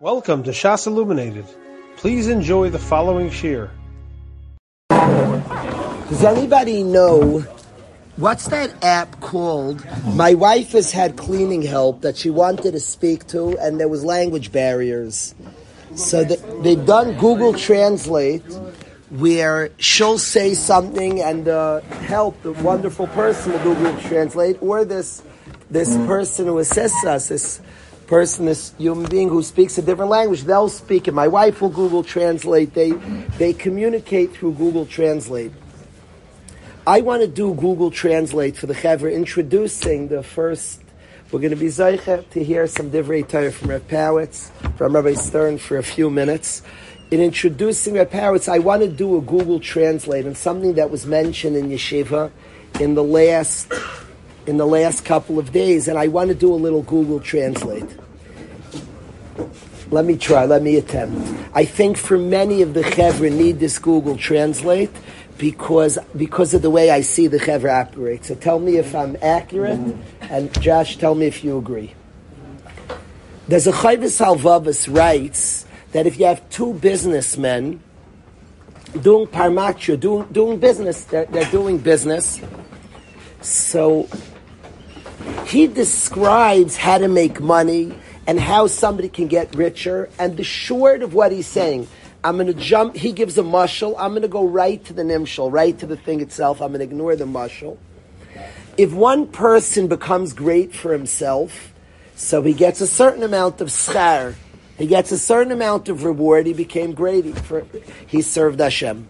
Welcome to Shas Illuminated. Please enjoy the following shir. Does anybody know what's that app called? My wife has had cleaning help that she wanted to speak to, and there was language barriers. So they, they've done Google Translate, where she'll say something, and uh, help the wonderful person will Google Translate, or this this person who assists us, this person, this human being who speaks a different language, they'll speak it. My wife will Google Translate. They they communicate through Google Translate. I want to do Google Translate for the Chevra, introducing the first. We're going to be Zeicha to hear some Divrei Torah from Rav Powitz, from Rabbi Stern for a few minutes. In introducing Rav Powitz, I want to do a Google Translate and something that was mentioned in Yeshiva in the last in the last couple of days, and I want to do a little Google Translate. Let me try, let me attempt. I think for many of the Chevra need this Google Translate because, because of the way I see the Chevra operate. So tell me if I'm accurate, and Josh, tell me if you agree. There's a Chayvis Halvavas writes that if you have two businessmen doing parmatria, doing, doing business, they're, they're doing business, so he describes how to make money and how somebody can get richer. And the short of what he's saying, I'm going to jump. He gives a mushal. I'm going to go right to the nimshal, right to the thing itself. I'm going to ignore the mushal. If one person becomes great for himself, so he gets a certain amount of schar, he gets a certain amount of reward. He became great. He, for, he served Hashem.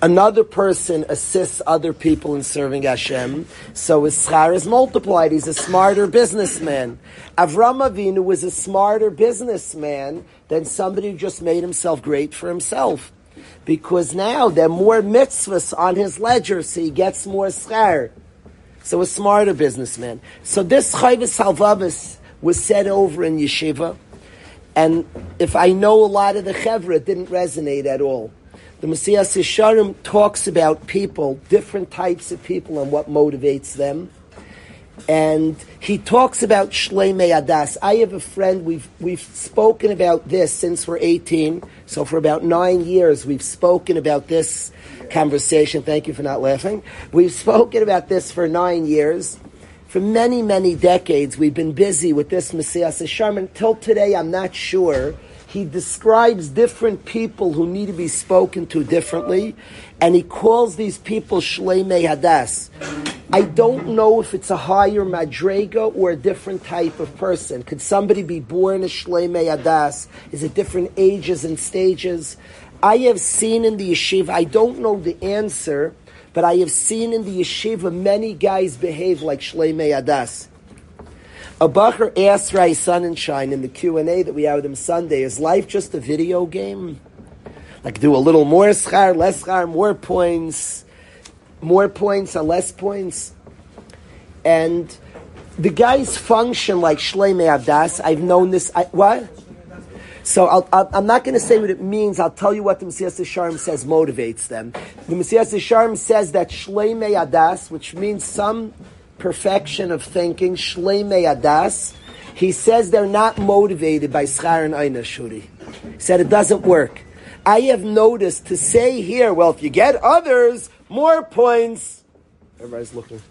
Another person assists other people in serving Hashem, so his schar is multiplied. He's a smarter businessman. Avram Avinu was a smarter businessman than somebody who just made himself great for himself. Because now there are more mitzvahs on his ledger, so he gets more schar. So a smarter businessman. So this Chayvis Halvavis was said over in Yeshiva, and if I know a lot of the Chevra, it didn't resonate at all. The Mesillas Yesharim talks about people, different types of people, and what motivates them. And he talks about Shleimei Adas. I have a friend, we've, we've spoken about this since we're 18. So for about nine years, we've spoken about this conversation. Thank you for not laughing. We've spoken about this for nine years. For many, many decades, we've been busy with this Mesillas Yesharim. Until today, I'm not sure he describes different people who need to be spoken to differently, and he calls these people Shleimei Hadas. I don't know if it's a higher madrega or a different type of person. Could somebody be born a Shleimei Hadas? Is it different ages and stages? I have seen in the yeshiva, I don't know the answer, but I have seen in the yeshiva many guys behave like Shleimei Hadas. A bacher asked Ray Sonnenschein in the Q and A that we had with him Sunday: Is life just a video game? Like do a little more schar, less schar, more points, more points or less points, and the guys function like Shleimei Avdas. I've known this. I, what? So i am not going to say what it means. I'll tell you what the Mesillas Yesharim says motivates them. The Mesillas Yesharim says that Shleimei Adas, which means some perfection of thinking, shleimei adas, he says they're not motivated by schar and aina shuri. He said it doesn't work. I have noticed to say here, well, if you get others, more points. Everybody's looking.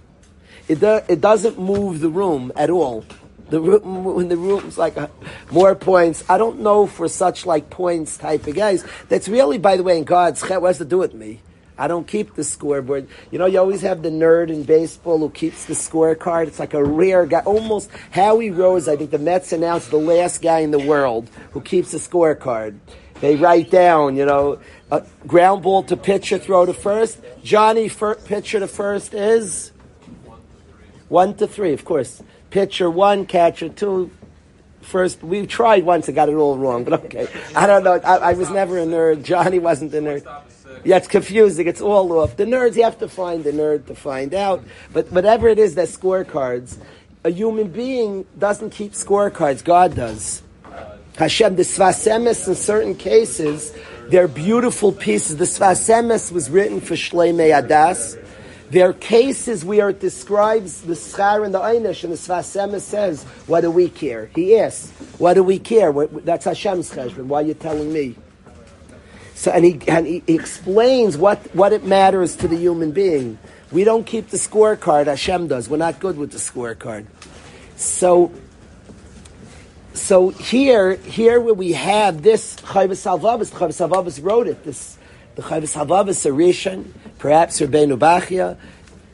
It, do, it doesn't move the room at all. The room, when the room's like uh, more points, I don't know for such like points type of guys. That's really, by the way, in God's what has to do with me. I don't keep the scoreboard. You know, you always have the nerd in baseball who keeps the scorecard. It's like a rare guy. Almost Howie Rose, I think the Mets announced the last guy in the world who keeps a scorecard. They write down, you know, a ground ball to pitcher, throw to first. Johnny, fir- pitcher to first is one to three, of course. Pitcher one, catcher two, first. We tried once and got it all wrong, but okay. I don't know. I, I was never a nerd. Johnny wasn't a nerd. Yeah, it's confusing. It's all off. The nerds, you have to find the nerd to find out. But whatever it is that scorecards, a human being doesn't keep scorecards. God does. Hashem, the Sfas Emes in certain cases, they're beautiful pieces. The Sfas Emes was written for Shleimei Adas. There are cases where it describes the schar and the einish, and the Sfas Emes says, "What do we care?" He asks, "What do we care?" That's Hashem's cheshbon. Why are you telling me? So, and he and he explains what what it matters to the human being. We don't keep the scorecard. Hashem does. We're not good with the scorecard. So, so here, here where we have this Chayvus Halvavis, the Halvavis wrote it. This the Chayvus Halvavis Arishan, perhaps Rabbeinu Bachia,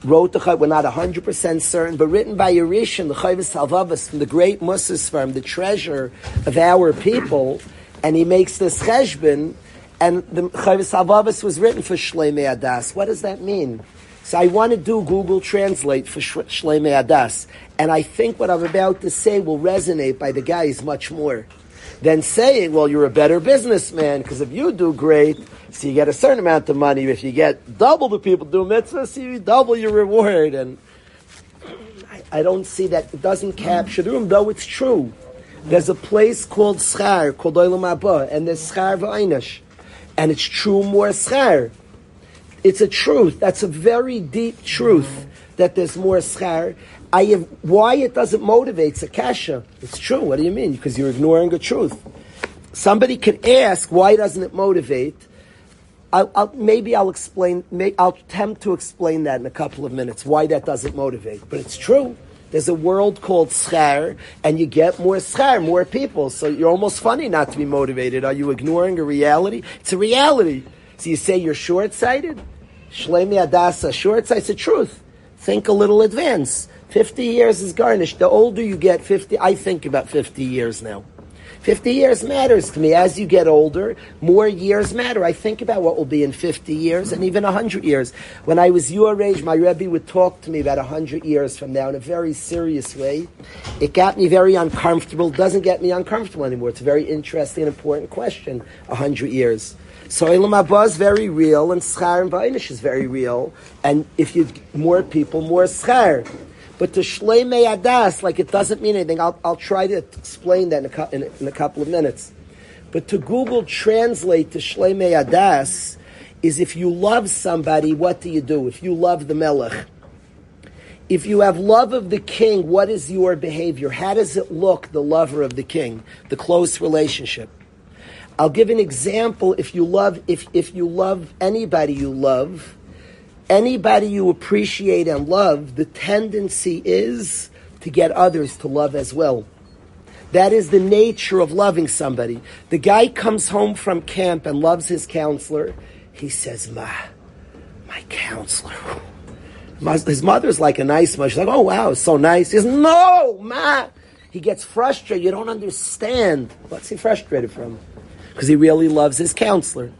wrote the Chayvus. We're not hundred percent certain, but written by Arishan, the Chayvus Halvavis from the great Musas firm, the treasure of our people, and he makes this cheshbon. And the Chayvus Halvavis was written for Shleimei Adas. What does that mean? So I want to do Google Translate for Shleimei Adas. And I think what I'm about to say will resonate by the guys much more than saying, well, you're a better businessman, because if you do great, so you get a certain amount of money. If you get double the people do mitzvahs, so you double your reward. And I, I don't see that. It doesn't capture the room, though it's true. There's a place called Schar, called Olam and there's Schar V'Einish. And it's true more Schar. It's a truth. That's a very deep truth that there's more schar. I have, why it doesn't motivate it's a kasha. It's true. What do you mean? Because you're ignoring the truth. Somebody could ask, why doesn't it motivate? I'll, I'll, maybe I'll explain. May, I'll attempt to explain that in a couple of minutes. Why that doesn't motivate, but it's true. There's a world called schar, and you get more schar, more people. So you're almost funny not to be motivated. Are you ignoring a reality? It's a reality. So you say you're short-sighted? Shleimi Adasa, short sight, it's the truth. Think a little advance. 50 years is garnished. The older you get, 50, I think about 50 years now. 50 years matters to me. As you get older, more years matter. I think about what will be in 50 years and even 100 years. When I was your age, my Rebbe would talk to me about 100 years from now in a very serious way. It got me very uncomfortable. Doesn't get me uncomfortable anymore. It's a very interesting and important question, 100 years. So Elam Abba is very real, and Schar and Vainish is very real. And if you more people, more Schar. But to Shleimei Adas, like it doesn't mean anything. I'll, I'll try to explain that in a, in, in a couple of minutes. But to Google translate to Shleimei Adas is if you love somebody, what do you do? If you love the Melech, if you have love of the king, what is your behavior? How does it look, the lover of the king, the close relationship? I'll give an example. If you love, if, if you love anybody you love, anybody you appreciate and love, the tendency is to get others to love as well. That is the nature of loving somebody. The guy comes home from camp and loves his counselor. He says, Ma, my counselor. His mother's like a nice mother. She's like, oh wow, so nice. He says, no, Ma. He gets frustrated. You don't understand. What's he frustrated from? because he really loves his counselor.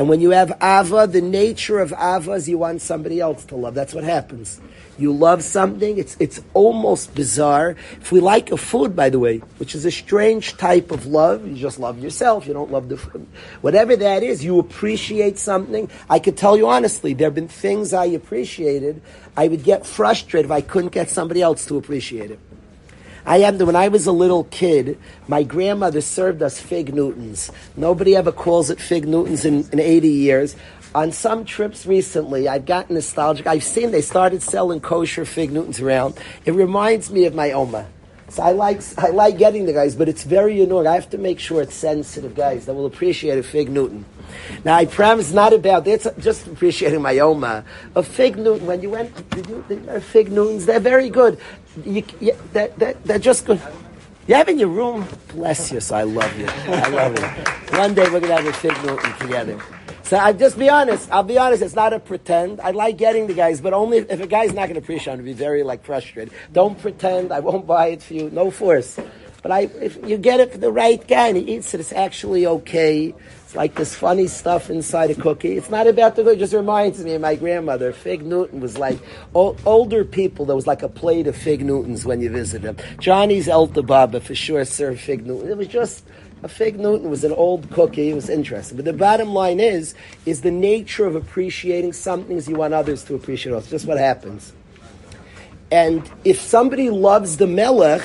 And when you have Ava, the nature of Ava is you want somebody else to love. That's what happens. You love something, it's, it's almost bizarre. If we like a food, by the way, which is a strange type of love, you just love yourself, you don't love the food. Whatever that is, you appreciate something. I could tell you honestly, there have been things I appreciated. I would get frustrated if I couldn't get somebody else to appreciate it. I am when I was a little kid, my grandmother served us fig Newtons. Nobody ever calls it fig Newtons in, in 80 years. On some trips recently, I've gotten nostalgic. I've seen they started selling kosher fig Newtons around. It reminds me of my Oma. So I like I like getting the guys, but it's very annoying. I have to make sure it's sensitive guys that will appreciate a fig Newton. Now I promise not about it's just appreciating my Oma. A fig Newton when you went did you, the fig Newtons they're very good. You, you, they're, they're, they're just good. You have in your room. Bless you. So I love you. I love you. One day we're gonna have a fig Newton together. So I'll just be honest. I'll be honest. It's not a pretend. I like getting the guys, but only if, if a guy's not going to appreciate. I'm going to be very like frustrated. Don't pretend. I won't buy it for you. No force. But I, if you get it for the right guy and he eats it, it's actually okay. It's like this funny stuff inside a cookie. It's not about the good. It just reminds me of my grandmother. Fig Newton was like old, older people. There was like a plate of Fig Newtons when you visited them. Johnny's Elta Baba for sure served Fig Newton. It was just a fig Newton was an old cookie. It was interesting. But the bottom line is, is the nature of appreciating something is you want others to appreciate It's just what happens. And if somebody loves the melech,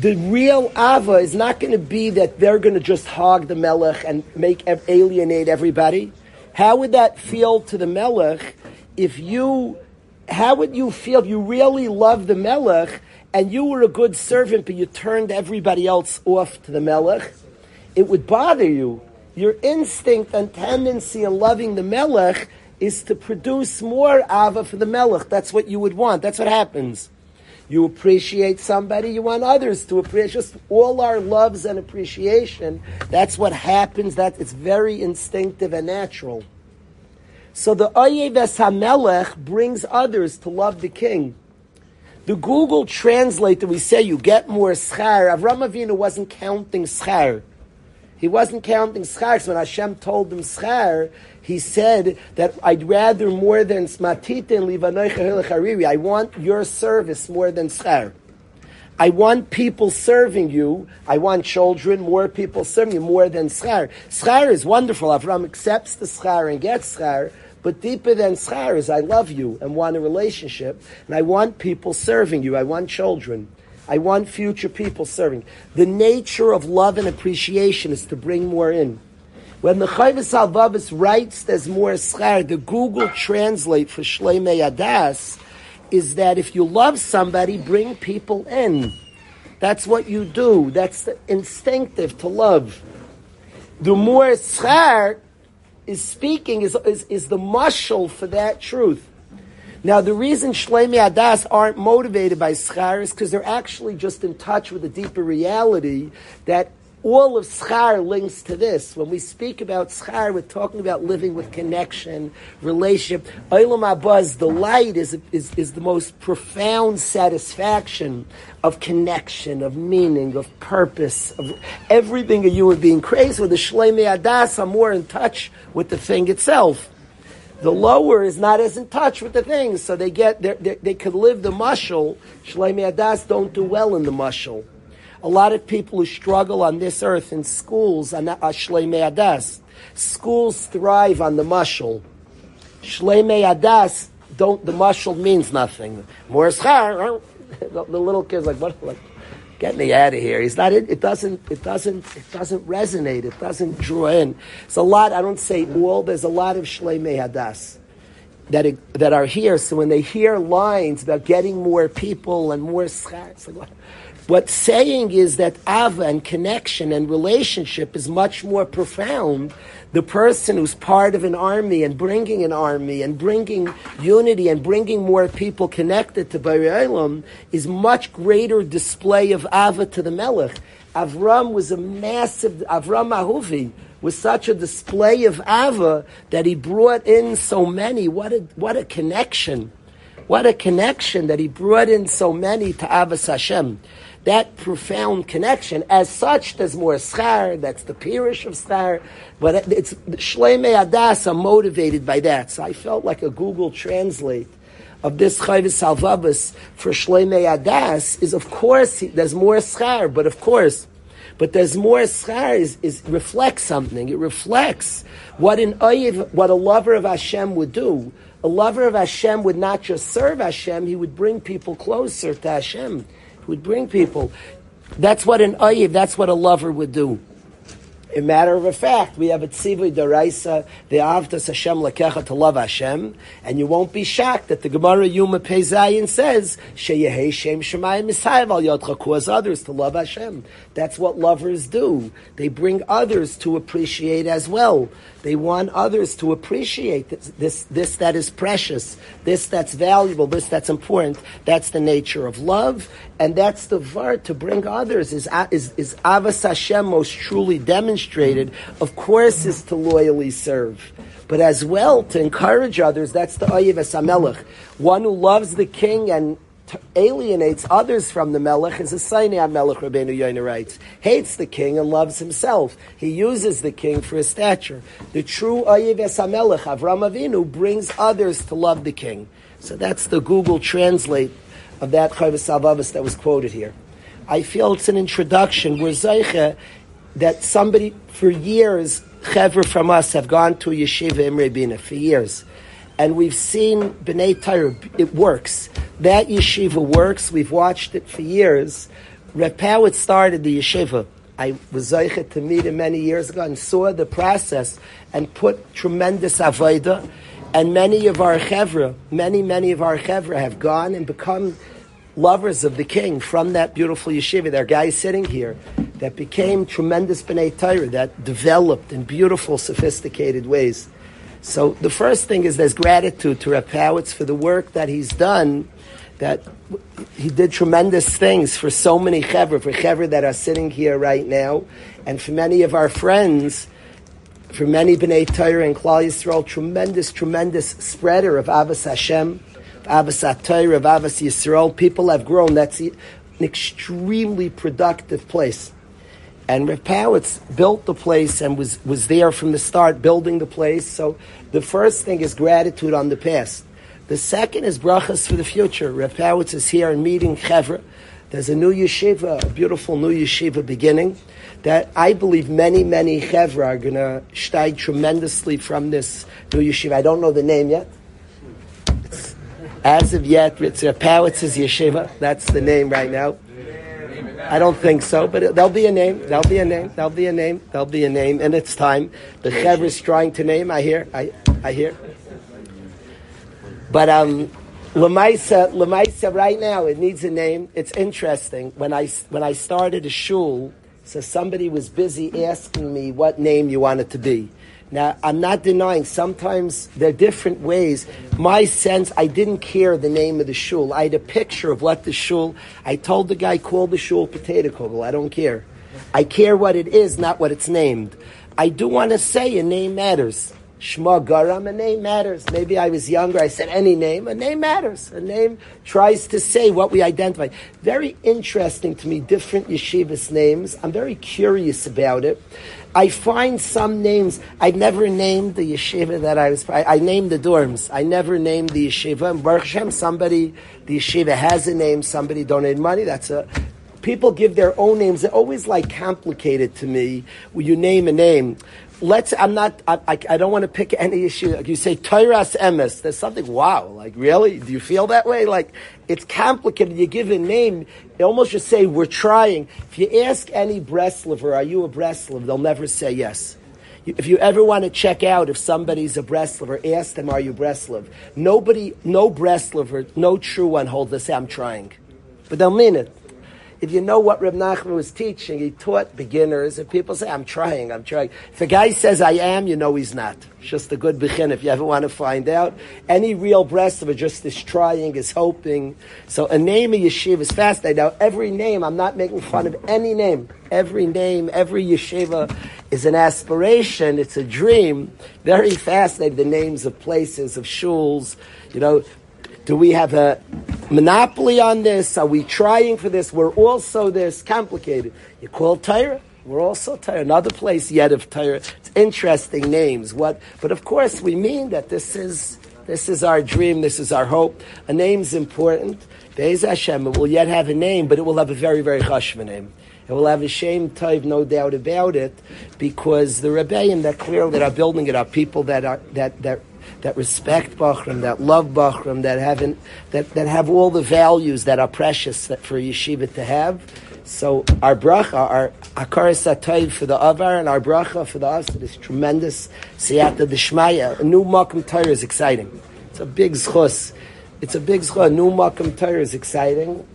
the real ava is not going to be that they're going to just hog the melech and make alienate everybody. How would that feel to the melech if you how would you feel if you really love the Melech and you were a good servant, but you turned everybody else off to the Melech? It would bother you. Your instinct and tendency in loving the Melech is to produce more Ava for the Melech. That's what you would want. That's what happens. You appreciate somebody, you want others to appreciate. Just all our loves and appreciation, that's what happens. That it's very instinctive and natural. So the Oyev HaMelech brings others to love the king. The Google translator, we say you get more schar. Avram Avinu wasn't counting schar. He wasn't counting schar. So when Hashem told him schar, he said that I'd rather more than smatita and livanoicha I want your service more than schar. I want people serving you. I want children, more people serving you more than schar. Schar is wonderful. Avram accepts the schar and gets schar. But deeper than schar is I love you and want a relationship, and I want people serving you. I want children. I want future people serving. The nature of love and appreciation is to bring more in. When the Chayvus Alvavis writes there's more schar, the Google Translate for Shleimei Adas is that if you love somebody, bring people in. That's what you do. That's instinctive to love. The more schar, is speaking is, is, is the mushal for that truth. Now, the reason Shleimi Adas aren't motivated by schar is because they're actually just in touch with a deeper reality that all of schar links to this. When we speak about schar, we're talking about living with connection, relationship. Olam Abaz, the light, is, is, is the most profound satisfaction of connection, of meaning, of purpose, of everything a human being craves. With the Shleimi Adas, are more in touch with the thing itself. The lower is not as in touch with the things, so they get they they could live the mushal. Shleimi Adas don't do well in the mushal. A lot of people who struggle on this earth in schools are not uh, Shleimei. Schools thrive on the mushal. Shleimei don't. The mushal means nothing. Morris the, the little kid's like, what? Like, get me out of here. He's not. It, it doesn't. It doesn't. It doesn't resonate. It doesn't draw in. It's a lot. I don't say all. There's a lot of Shleimei Hadas that it, that are here. So when they hear lines about getting more people and more schar, it's like, What's saying is that ava and connection and relationship is much more profound. The person who's part of an army and bringing an army and bringing unity and bringing more people connected to Bari is much greater display of ava to the Melech. Avram was a massive, Avram Ahuvi was such a display of ava that he brought in so many. What a, what a connection. What a connection that he brought in so many to Avas Hashem that profound connection. As such, there's more schar, that's the pirish of schar, but it's Shleimei Adas are motivated by that. So I felt like a Google Translate of this Chayvis Salvavas for Shleimei Adas is, of course, there's more schar, but of course, but there's more schar is, is reflects something. It reflects what an oyev, what a lover of Hashem would do. A lover of Hashem would not just serve Hashem; he would bring people closer to Hashem would bring people. That's what an ayiv, that's what a lover would do. A matter of a fact, we have a tzivui daraisa, the avtas Hashem lakecha to love Hashem, and you won't be shocked that the Gemara Yuma Pezayin says, sheyehei shem shemayim misayev al yotcha, cause others to love Hashem. That's what lovers do. They bring others to appreciate as well. They want others to appreciate this, this, this that is precious, this that's valuable, this that's important. That's the nature of love, and that's the var to bring others is is is avas Hashem most truly demonstrated. Of course, is to loyally serve, but as well to encourage others. That's the ayiv esamelech, one who loves the king and alienates others from the Melech is a Sinai Melech, Rabbeinu Yoina writes. Hates the king and loves himself. He uses the king for his stature. The true Ayiv Melech, Avram Avinu, brings others to love the king. So that's the Google Translate of that Chavos Avavas that was quoted here. I feel it's an introduction. We're Zeiche that somebody, for years, Chevra from us have gone to Yeshiva Imre Bina, for years and we've seen B'nai Torah, it works. That yeshiva works. We've watched it for years. Reb Powitz started the yeshiva. I was to meet him many years ago and saw the process and put tremendous avodah. And many of our chevra, many, many of our chevra have gone and become lovers of the king from that beautiful yeshiva. There are guys sitting here that became tremendous B'nai Torah, that developed in beautiful, sophisticated ways. So the first thing is there's gratitude to Reb Powitz for the work that he's done, that he did tremendous things for so many chevra, for chevra that are sitting here right now, and for many of our friends, for many B'nai Torah and Klal Yisrael, tremendous, tremendous spreader of Avos Hashem, Avos Torah, of Avos Yisrael. People have grown. That's an extremely productive place. And Rav Powitz built the place and was, was there from the start building the place. So the first thing is gratitude on the past. The second is brachas for the future. Rav Powitz is here and meeting Chevra. There's a new yeshiva, a beautiful new yeshiva beginning that I believe many, many Chevra are going to steig tremendously from this new yeshiva. I don't know the name yet. It's, as of yet, it's Rav Powitz's yeshiva. That's the name right now. I don't think so, but there'll be a name. There'll be a name. There'll be a name. There'll be a name and its time. The Chevra is trying to name. I hear. I, I hear. But um, Lemaisa, Lemaisa, right now it needs a name. It's interesting. When I when I started a shul, so somebody was busy asking me what name you want it to be. Now, I'm not denying sometimes there are different ways. My sense, I didn't care the name of the shul. I had a picture of what the shul, I told the guy, call the shul potato kugel. I don't care. I care what it is, not what it's named. I do want to say a name matters. Shma Garam, a name matters. Maybe I was younger, I said any name. A name matters. A name tries to say what we identify. Very interesting to me, different yeshivas names. I'm very curious about it. I find some names. I never named the yeshiva that I was. I, I named the dorms. I never named the yeshiva. And Baruch Hashem, somebody the yeshiva has a name. Somebody donated money. That's a. People give their own names. They're always like complicated to me. When you name a name, let's. I'm not. I, I, I don't want to pick any issue. Like you say Tyrus Emes. There's something. Wow. Like really? Do you feel that way? Like it's complicated. You give a name. They almost just say we're trying. If you ask any Breslover, are you a Breslover? They'll never say yes. If you ever want to check out if somebody's a Breslover, ask them, are you Breslov? Nobody, no Breslover, no true one holds the say, I'm trying. But they'll mean it if you know what Reb Nachman was teaching, he taught beginners, and people say, I'm trying, I'm trying. If a guy says I am, you know he's not. It's just a good begin if you ever want to find out. Any real breast of it just is trying, is hoping. So a name of yeshiva is fascinating. Now, every name, I'm not making fun of any name. Every name, every yeshiva is an aspiration, it's a dream. Very fascinating, the names of places, of shuls, you know, do we have a monopoly on this? Are we trying for this? We're also this complicated. You call Tyra? We're also Tyra. Another place yet of Tyra. It's interesting names. What? But of course, we mean that this is this is our dream. This is our hope. A name's important. Be'ez Hashem, it will yet have a name, but it will have a very, very chashva name. It will have a shame type, no doubt about it, because the rebellion that clearly that are building it are people that are that that that respect Bachram, that love Bachram, that have that, that have all the values that are precious that for yeshiva to have. So our bracha, our akaris atayv for the avar, and our bracha for the us, this tremendous siyata d'shmaya. A new makam Torah is exciting. It's a big zchus. It's a big zchus. A new makam Torah is exciting.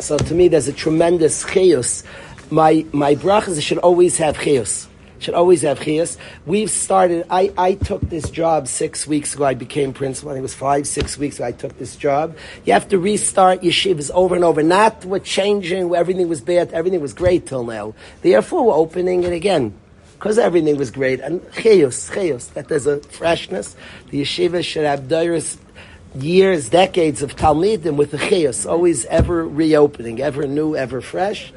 So to me, there's a tremendous chayus. My my brachas should always have chayus should always have chiyas. We've started, I, I took this job six weeks ago. I became principal. I think it was five, six weeks ago I took this job. You have to restart yeshivas over and over. Not with changing, everything was bad, everything was great till now. Therefore, we're opening it again. Because everything was great. And chiyus, chiyus, that there's a freshness. The yeshiva should have years, decades of Talmidim with the chiyus, always ever reopening, ever new, ever fresh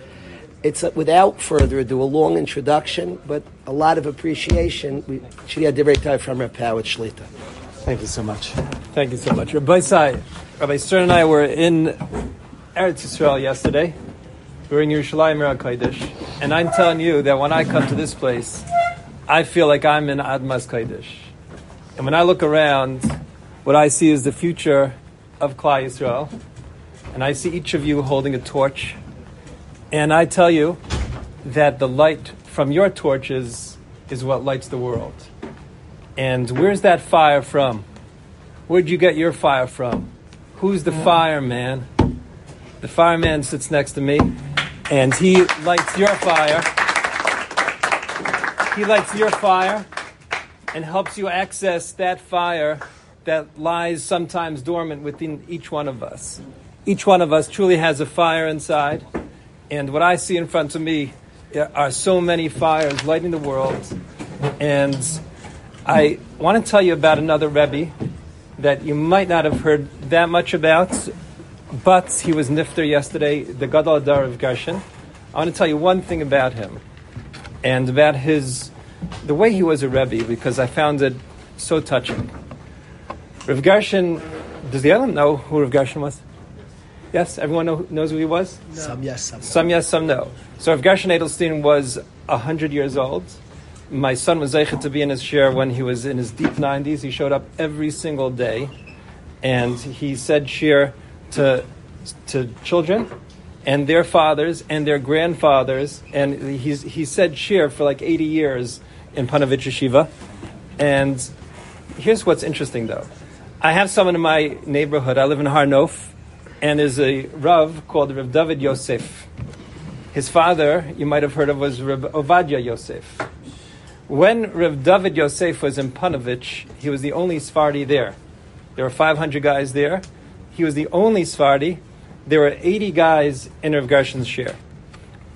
it's a, without further ado a long introduction, but a lot of appreciation. We should have a time from Rabbi Powitz Shlita. Thank you so much. Thank you so much. Rabbi Sai, Rabbi Stern and I were in Eretz Yisrael yesterday. We were in Yerushalayim Kodesh, and I'm telling you that when I come to this place, I feel like I'm in Admas Kodesh. And when I look around, what I see is the future of Klal Yisrael, and I see each of you holding a torch and I tell you that the light from your torches is what lights the world. And where's that fire from? Where'd you get your fire from? Who's the fireman? The fireman sits next to me, and he lights your fire. He lights your fire and helps you access that fire that lies sometimes dormant within each one of us. Each one of us truly has a fire inside, and what I see in front of me are so many fires lighting the world. And I want to tell you about another Rebbe that you might not have heard that much about, but he was nifter yesterday, the Gadol Adar of Gershon. I want to tell you one thing about him and about his the way he was a Rebbe because I found it so touching. Rav Gershon, does the island know who Rav Gershon was? Yes, everyone know, knows who he was? No. Some yes, some, some yes, some no. So Rav Gershon Edelstein was 100 years old. My son was zeichet to be in his share when he was in his deep 90s. He showed up every single day, and he said shir to to children and their fathers and their grandfathers, and he's, he said shir for like 80 years in Panovich Yeshiva. And here's what's interesting, though. I have someone in my neighborhood. I live in Har Nof, and there's a Rav called Rav David Yosef. His father, you might have heard of, was Rav Ovadia Yosef. When Rav David Yosef was in Panovich, he was the only Sephardi there. There were 500 guys there. He was the only Sephardi. There were 80 guys in Rav Gershon's share.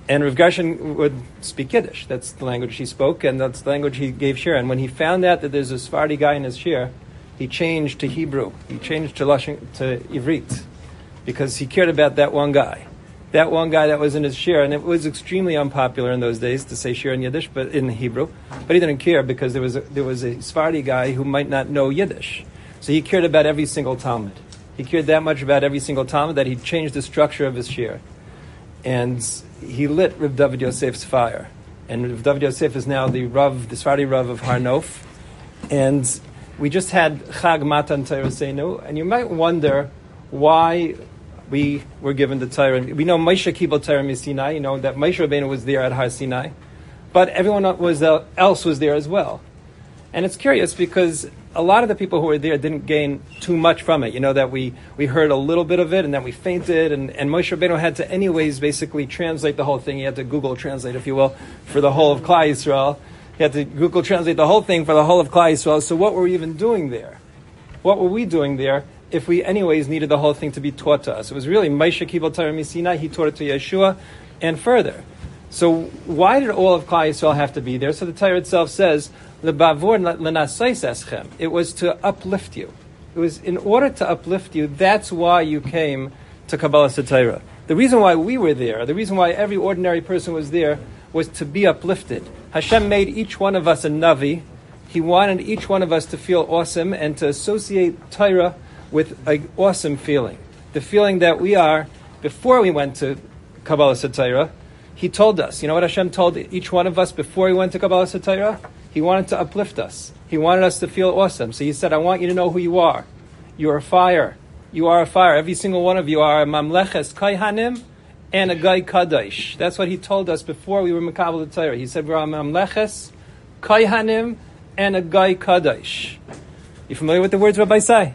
And Rav Gershon would speak Yiddish. That's the language he spoke, and that's the language he gave shir. And when he found out that there's a Sephardi guy in his shir, he changed to Hebrew. He changed to, Lashon, to Ivrit because he cared about that one guy that one guy that was in his shir, and it was extremely unpopular in those days to say shir in Yiddish, but in Hebrew. But he didn't care because there was a, there was a Sephardi guy who might not know Yiddish, so he cared about every single Talmud. He cared that much about every single Talmud that he changed the structure of his shir, and he lit Rav David Yosef's fire. And Rav David Yosef is now the Rav, the Sephardi Rav of Har Nof, and we just had Chag Matan Torah and you might wonder why we were given the Torah. We know Moshe Kibbutz Torah Sinai. You know that Moshe Rabbeinu was there at Har Sinai, but everyone was, uh, else was there as well. And it's curious because a lot of the people who were there didn't gain too much from it. You know that we, we heard a little bit of it and then we fainted, and, and Moshe Rabbeinu had to anyways basically translate the whole thing. He had to Google translate, if you will, for the whole of Klal Yisrael. He had to Google translate the whole thing for the whole of Klal Yisrael. So what were we even doing there? What were we doing there? If we anyways needed the whole thing to be taught to us. It was really Moshe Torah Misinai, he taught it to Yeshua, and further. So why did all of Klal Yisrael have to be there? So the Torah itself says. It was to uplift you. It was in order to uplift you, that's why you came to Kabbalah Satira. The reason why we were there, the reason why every ordinary person was there, was to be uplifted. Hashem made each one of us a Navi. He wanted each one of us to feel awesome and to associate Torah with an awesome feeling. The feeling that we are, before we went to Kabbalah Satira, he told us, you know what Hashem told each one of us before he went to Kabbalah Satira? He wanted to uplift us. He wanted us to feel awesome. So he said, I want you to know who you are. You are a fire. You are a fire. Every single one of you are a mamleches kaihanim and a guy kadosh. That's what he told us before we were Makabal Torah. He said, we're a mamleches kaihanim and a guy kadosh. You familiar with the words Rabbi Sai?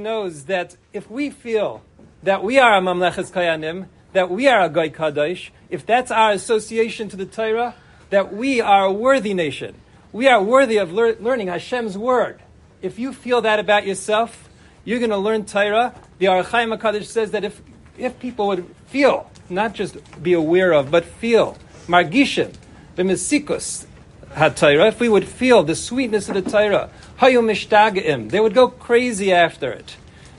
knows that if we feel that we are a Mamleches Kayanim, that we are a Goy Kadosh, if that's our association to the Torah, that we are a worthy nation. We are worthy of lear- learning Hashem's word. If you feel that about yourself, you're going to learn Torah. The Ohr HaChaim HaKadosh says that if, if people would feel, not just be aware of, but feel, margishim, the mesikus ha-Torah, if we would feel the sweetness of the Torah, hayu mishtagaim, they would go crazy after it.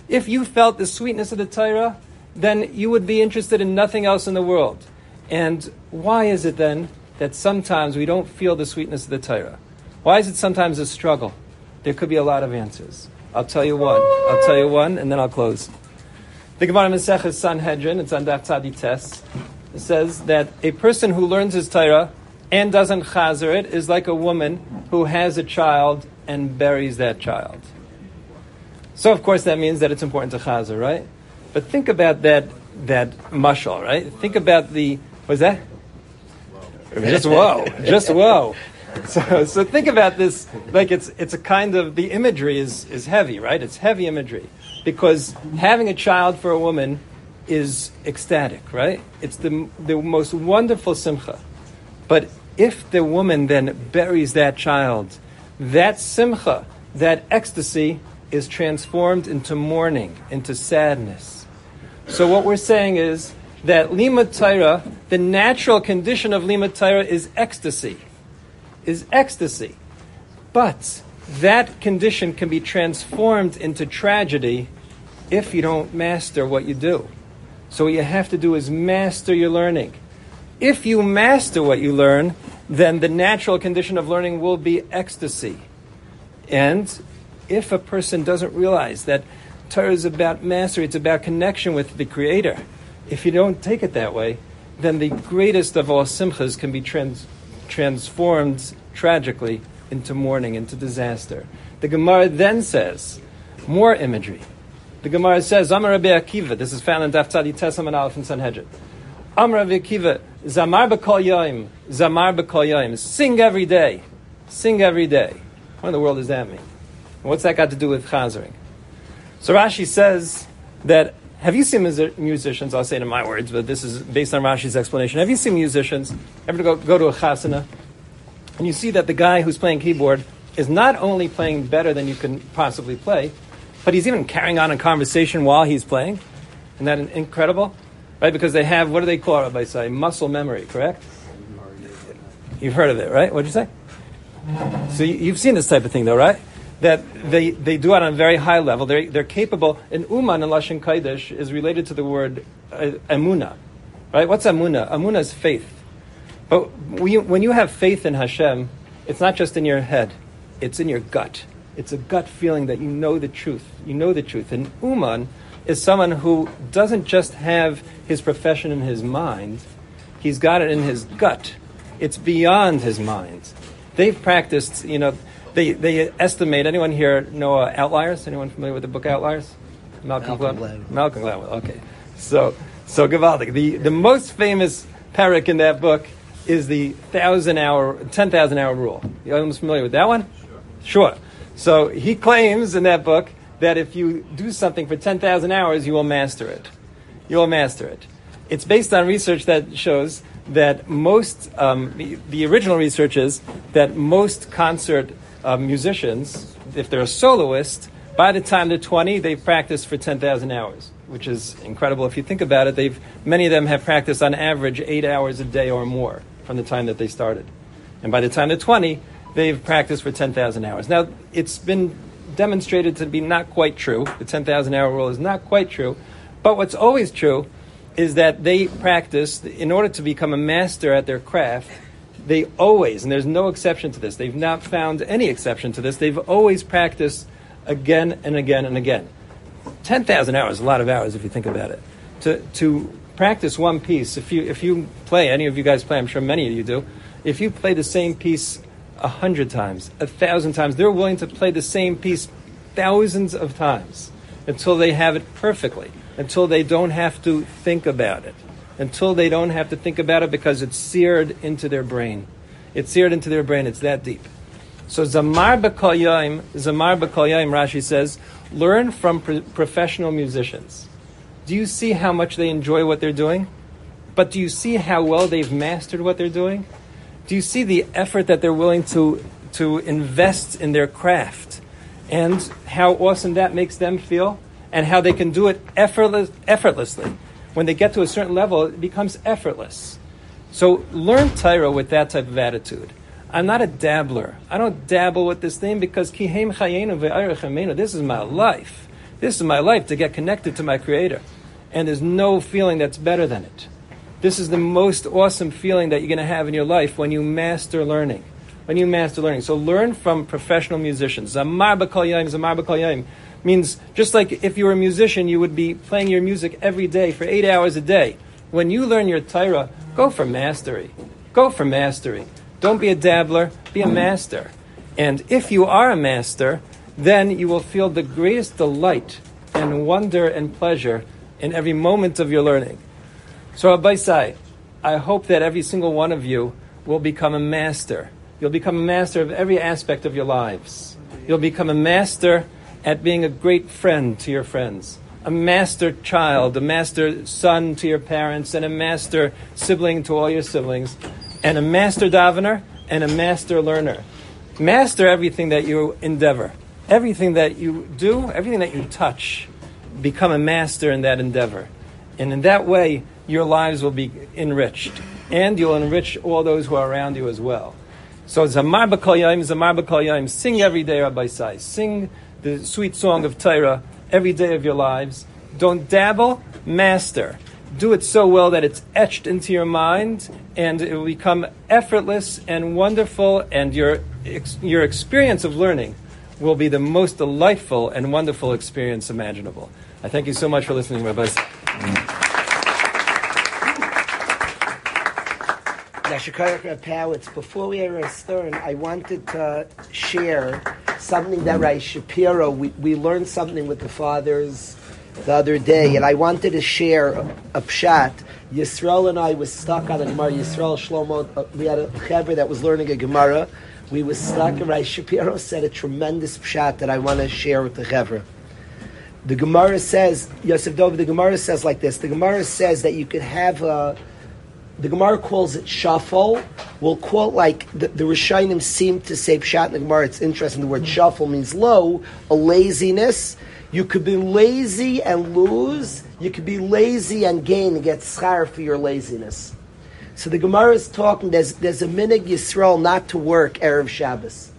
If you felt the sweetness of the Torah, then you would be interested in nothing else in the world. And why is it then that sometimes we don't feel the sweetness of the Torah? Why is it sometimes a struggle? There could be a lot of answers. I'll tell you one. I'll tell you one, and then I'll close. The Gemara Maseches Sanhedrin, it's on Daf it says that a person who learns his Torah and doesn't chazer it is like a woman who has a child and buries that child. So, of course, that means that it's important to chazer, right? But think about that that mushal, right? Think about the what's that? Just whoa, just whoa. So, so think about this like it's it's a kind of the imagery is is heavy, right? It's heavy imagery because having a child for a woman is ecstatic, right? It's the the most wonderful simcha. But if the woman then buries that child, that simcha, that ecstasy is transformed into mourning, into sadness. So what we're saying is that lima Torah, the natural condition of lima Torah is ecstasy, is ecstasy. But that condition can be transformed into tragedy if you don't master what you do. So what you have to do is master your learning. If you master what you learn, then the natural condition of learning will be ecstasy. And if a person doesn't realize that Torah is about mastery, it's about connection with the Creator, if you don't take it that way, then the greatest of all simchas can be trans- transformed tragically into mourning, into disaster. The Gemara then says, more imagery. The Gemara says, Amar Rabbi Akiva, this is found in Daf Tzadi Tesam and Aleph and Sanhedrin. Amar Rabbi Akiva, Zamar b'kol yoim, Zamar b'kol yoim. Sing every day. Sing every day. What in the world does that mean? What's that got to do with chazering? So Rashi says that, have you seen musicians, I'll say it in my words, but this is based on Rashi's explanation. Have you seen musicians ever go, go to a chasana and you see that the guy who's playing keyboard is not only playing better than you can possibly play, but he's even carrying on a conversation while he's playing. Isn't that incredible? Right? Because they have, what do they call it by say? Muscle memory, correct? You've heard of it, right? What'd you say? So you've seen this type of thing, though, right? That they, they do it on a very high level. They're, they're capable. And Uman in Lashon Kaidish is related to the word uh. Right? What's Amuna? Amuna is faith. But when you have faith in Hashem, it's not just in your head, it's in your gut. It's a gut feeling that you know the truth. You know the truth. And Uman is someone who doesn't just have his profession in his mind, he's got it in his gut. It's beyond his mind. They've practiced, you know, they, they estimate, anyone here know uh, Outliers? Anyone familiar with the book Outliers? Malcolm Gladwell. Malcolm Gladwell, okay. So, so Gavaldik. The, the most famous parak in that book is the thousand hour, 10,000 hour rule. You almost familiar with that one? Sure. sure. So he claims in that book that if you do something for 10,000 hours, you will master it. You will master it. It's based on research that shows that most, um, the, the, original research is that most concert uh, musicians, if they're a soloist, by the time they're 20, they've practiced for 10,000 hours, which is incredible if you think about it. They've, many of them have practiced on average eight hours a day or more from the time that they started. And by the time they're 20, they've practiced for 10,000 hours. Now, it's been demonstrated to be not quite true. The 10,000 hour rule is not quite true. But what's always true is that they practice, in order to become a master at their craft, they always, and there's no exception to this, they've not found any exception to this, they've always practiced again and again and again. 10,000 hours is a lot of hours if you think about it. To, to practice one piece, if you, if you play, any of you guys play, I'm sure many of you do, if you play the same piece a hundred times, a thousand times, they're willing to play the same piece thousands of times until they have it perfectly, until they don't have to think about it, until they don't have to think about it because it's seared into their brain. It's seared into their brain, it's that deep. So Zamar B'Kol Yom, Zamar B'Kol Yom, Rashi says, learn from pro- professional musicians. Do you see how much they enjoy what they're doing? But do you see how well they've mastered what they're doing? Do you see the effort that they're willing to, to invest in their craft? And how awesome that makes them feel? And how they can do it effortless, effortlessly. When they get to a certain level, it becomes effortless. So learn Torah with that type of attitude. I'm not a dabbler. I don't dabble with this thing because chayenu This is my life. This is my life to get connected to my Creator, and there's no feeling that's better than it. This is the most awesome feeling that you're going to have in your life when you master learning. When you master learning, so learn from professional musicians. Zamar b'kol zamar b'kol means just like if you were a musician, you would be playing your music every day for eight hours a day. When you learn your Torah, go for mastery. Go for mastery. Don't be a dabbler, be a master. And if you are a master, then you will feel the greatest delight and wonder and pleasure in every moment of your learning. So, Abaisai, I hope that every single one of you will become a master. You'll become a master of every aspect of your lives. You'll become a master at being a great friend to your friends, a master child, a master son to your parents, and a master sibling to all your siblings and a master davener and a master learner. Master everything that you endeavor, everything that you do, everything that you touch. Become a master in that endeavor. And in that way, your lives will be enriched. And you'll enrich all those who are around you as well. So Zamar B'Kol Yom, Zamar B'Kol Yom, sing every day, Rabbi Sai. Sing the sweet song of Torah every day of your lives. Don't dabble, master do it so well that it's etched into your mind and it will become effortless and wonderful, and your, your experience of learning will be the most delightful and wonderful experience imaginable. I thank you so much for listening, Rabbi. Before we ever start, I wanted to share something that Rai Shapiro, we, we learned something with the fathers the other day, and I wanted to share a, a pshat. Yisrael and I was stuck on a Gemara. Yisrael Shlomo, uh, we had a chaver that was learning a Gemara. We were stuck, and Rai Shapiro said a tremendous pshat that I want to share with the chaver. The Gemara says, Yosef Dov, the Gemara says like this. The Gemara says that you could have a, the Gemara calls it shuffle. We'll it like the, the Rishonim seem to say pshat in the Gemara. It's interesting. The word shuffle means low, a laziness. You could be lazy and lose. You could be lazy and gain and get schar for your laziness. So the Gemara is talking. There's there's a minhag Yisrael not to work erev Shabbos.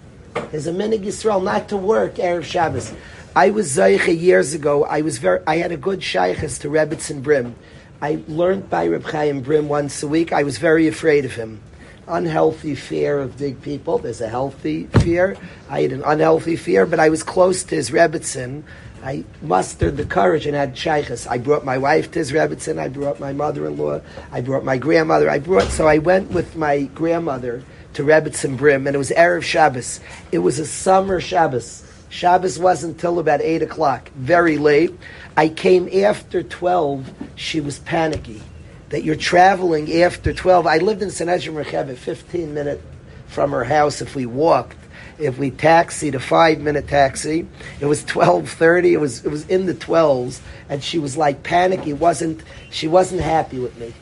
There's a minhag Yisrael not to work erev Shabbos. I was Zaycha years ago. I was very. I had a good shaykhs to Rebbitzin Brim. I learned by Reb Chaim Brim once a week. I was very afraid of him. Unhealthy fear of big people. There's a healthy fear. I had an unhealthy fear, but I was close to his Rebbitzin. I mustered the courage and had shaykhs. I brought my wife to his Rebbitzin. I brought my mother-in-law. I brought my grandmother. I brought so I went with my grandmother to Rebbitzin Brim, and it was erev Shabbos. It was a summer Shabbos. Shabbos wasn't till about eight o'clock, very late. I came after twelve. She was panicky that you're traveling after twelve. I lived in Sanhedria Murchevet, fifteen minute from her house if we walked if we taxied a five minute taxi, it was twelve thirty. It was it was in the twelves, and she was like panicky. wasn't She wasn't happy with me.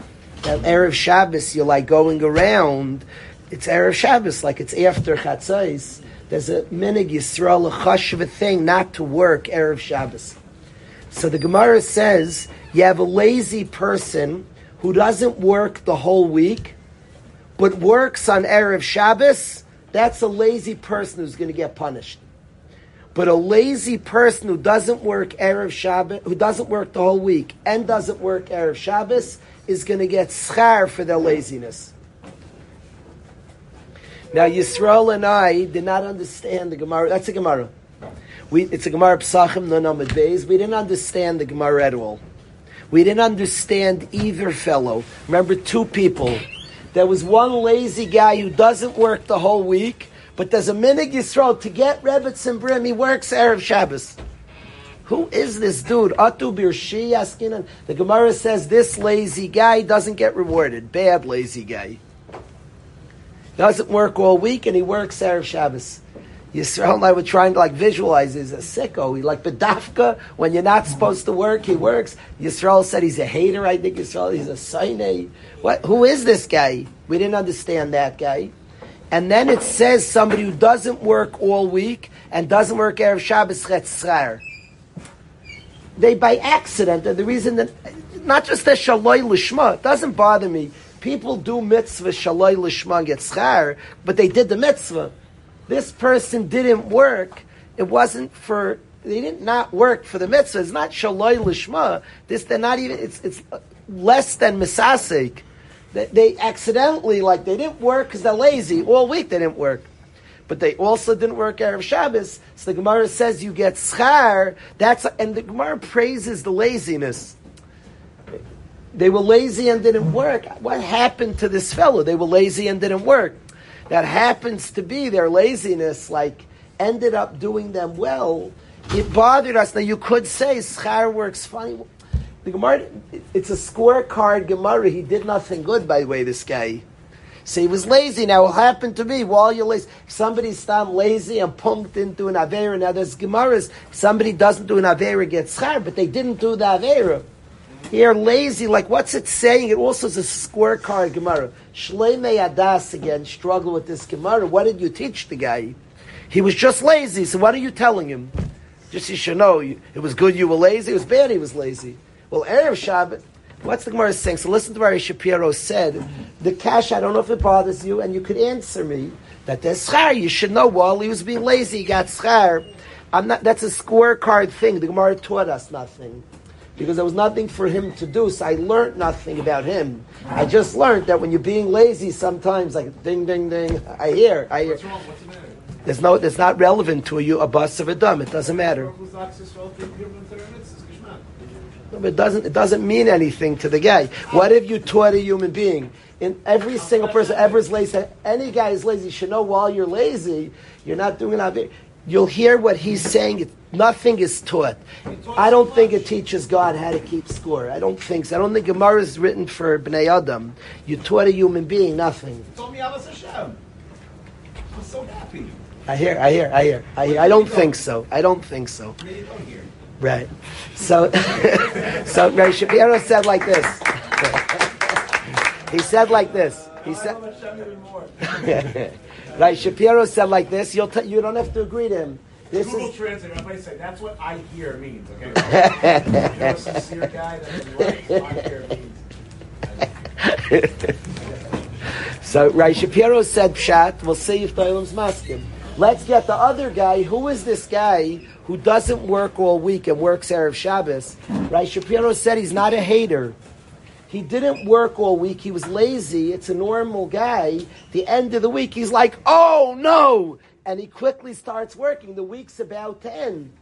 That erev Shabbos, you're like going around. It's erev Shabbos, like it's after Chatzais. There's a minhag Yisrael a chashva thing not to work erev Shabbos. So the Gemara says you have a lazy person who doesn't work the whole week, but works on erev Shabbos that's a lazy person who's going to get punished. But a lazy person who doesn't work Erev Shabbos, who doesn't work the whole week and doesn't work Erev Shabbos, is going to get schar for their laziness. Now, Yisrael and I did not understand the Gemara. That's a Gemara. We, it's a Gemara Psachim, no Namad Beis. We didn't understand the Gemara at all. We didn't understand either fellow. Remember, two people there was one lazy guy who doesn't work the whole week, but there's a minhag Yisrael to get Rebbetzin and Brim. He works Erev Shabbos. Who is this dude? Atu Birshi Askinan. The Gemara says this lazy guy doesn't get rewarded. Bad lazy guy. Doesn't work all week and he works Erev Shabbos. Yisrael and I were trying to like visualize. He's a sicko. He like bedafka. When you're not supposed to work, he works. Yisrael said he's a hater. I think Yisrael he's a saine. What? Who is this guy? We didn't understand that guy. And then it says somebody who doesn't work all week and doesn't work erev Shabbos chetzrar. They by accident, and the reason that not just the shaloi lishma, it doesn't bother me. People do mitzvah shaloi lishma get schar, but they did the mitzvah this person didn't work, it wasn't for they didn't not work for the mitzvah. It's not shaloi lishma. This they're not even. It's it's less than misasik. They, they accidentally like they didn't work because they're lazy all week. They didn't work, but they also didn't work erev Shabbos. So the Gemara says you get schar. That's and the Gemara praises the laziness. They were lazy and didn't work. What happened to this fellow? They were lazy and didn't work that happens to be their laziness, like ended up doing them well, it bothered us. Now you could say schar works fine. The Gemara, it's a scorecard Gemara. He did nothing good, by the way. This guy. So he was lazy. Now it happened to be while you're lazy, somebody stopped lazy and pumped into an avera. Now there's Gemaras. Somebody doesn't do an avera gets schar, but they didn't do the avera. Here, lazy, like what's it saying? It also is a scorecard Gemara. Shleimei Adas again struggle with this Gemara. What did you teach the guy? He was just lazy. So what are you telling him? Just you should know, it was good you were lazy. It was bad he was lazy. Well, erev Shabbat. What's the Gemara saying? So listen to what Shapiro said. The cash, I don't know if it bothers you, and you could answer me that there's schar. You should know while he was being lazy, he got schar. I'm not. That's a scorecard thing. The Gemara taught us nothing because there was nothing for him to do. So I learned nothing about him. I just learned that when you're being lazy, sometimes like ding, ding, ding. I hear, I hear. What's wrong? What's the matter? There's no, it's not relevant to you a bus of a dumb. It doesn't matter. No, it doesn't. It doesn't mean anything to the guy. What if you taught a human being? In every single person ever is lazy. Any guy is lazy. You should know while you're lazy, you're not doing it. You'll hear what he's saying. Nothing is taught. I don't think it teaches God how to keep score. I don't think so. I don't think Gemara is written for Bnei Adam. You taught a human being nothing. Told me Abbas Hashem. I'm so happy. I hear, I hear, I hear, I hear. I don't think so. I don't think so. Right. So, so Ray Shapiro said like this. he said like this. He said. right. Shapiro said like this. You'll t- you don't have to agree to him. This Google is, Translate. Everybody say that's what I hear means. Okay. You're a sincere guy. That's what I hear means. so Ray Shapiro said pshat. We'll see if Olam's masking. Let's get the other guy. Who is this guy who doesn't work all week and works Erev Shabbos? Ray Shapiro said he's not a hater. He didn't work all week. He was lazy. It's a normal guy. The end of the week, he's like, oh no! And he quickly starts working. The week's about to end.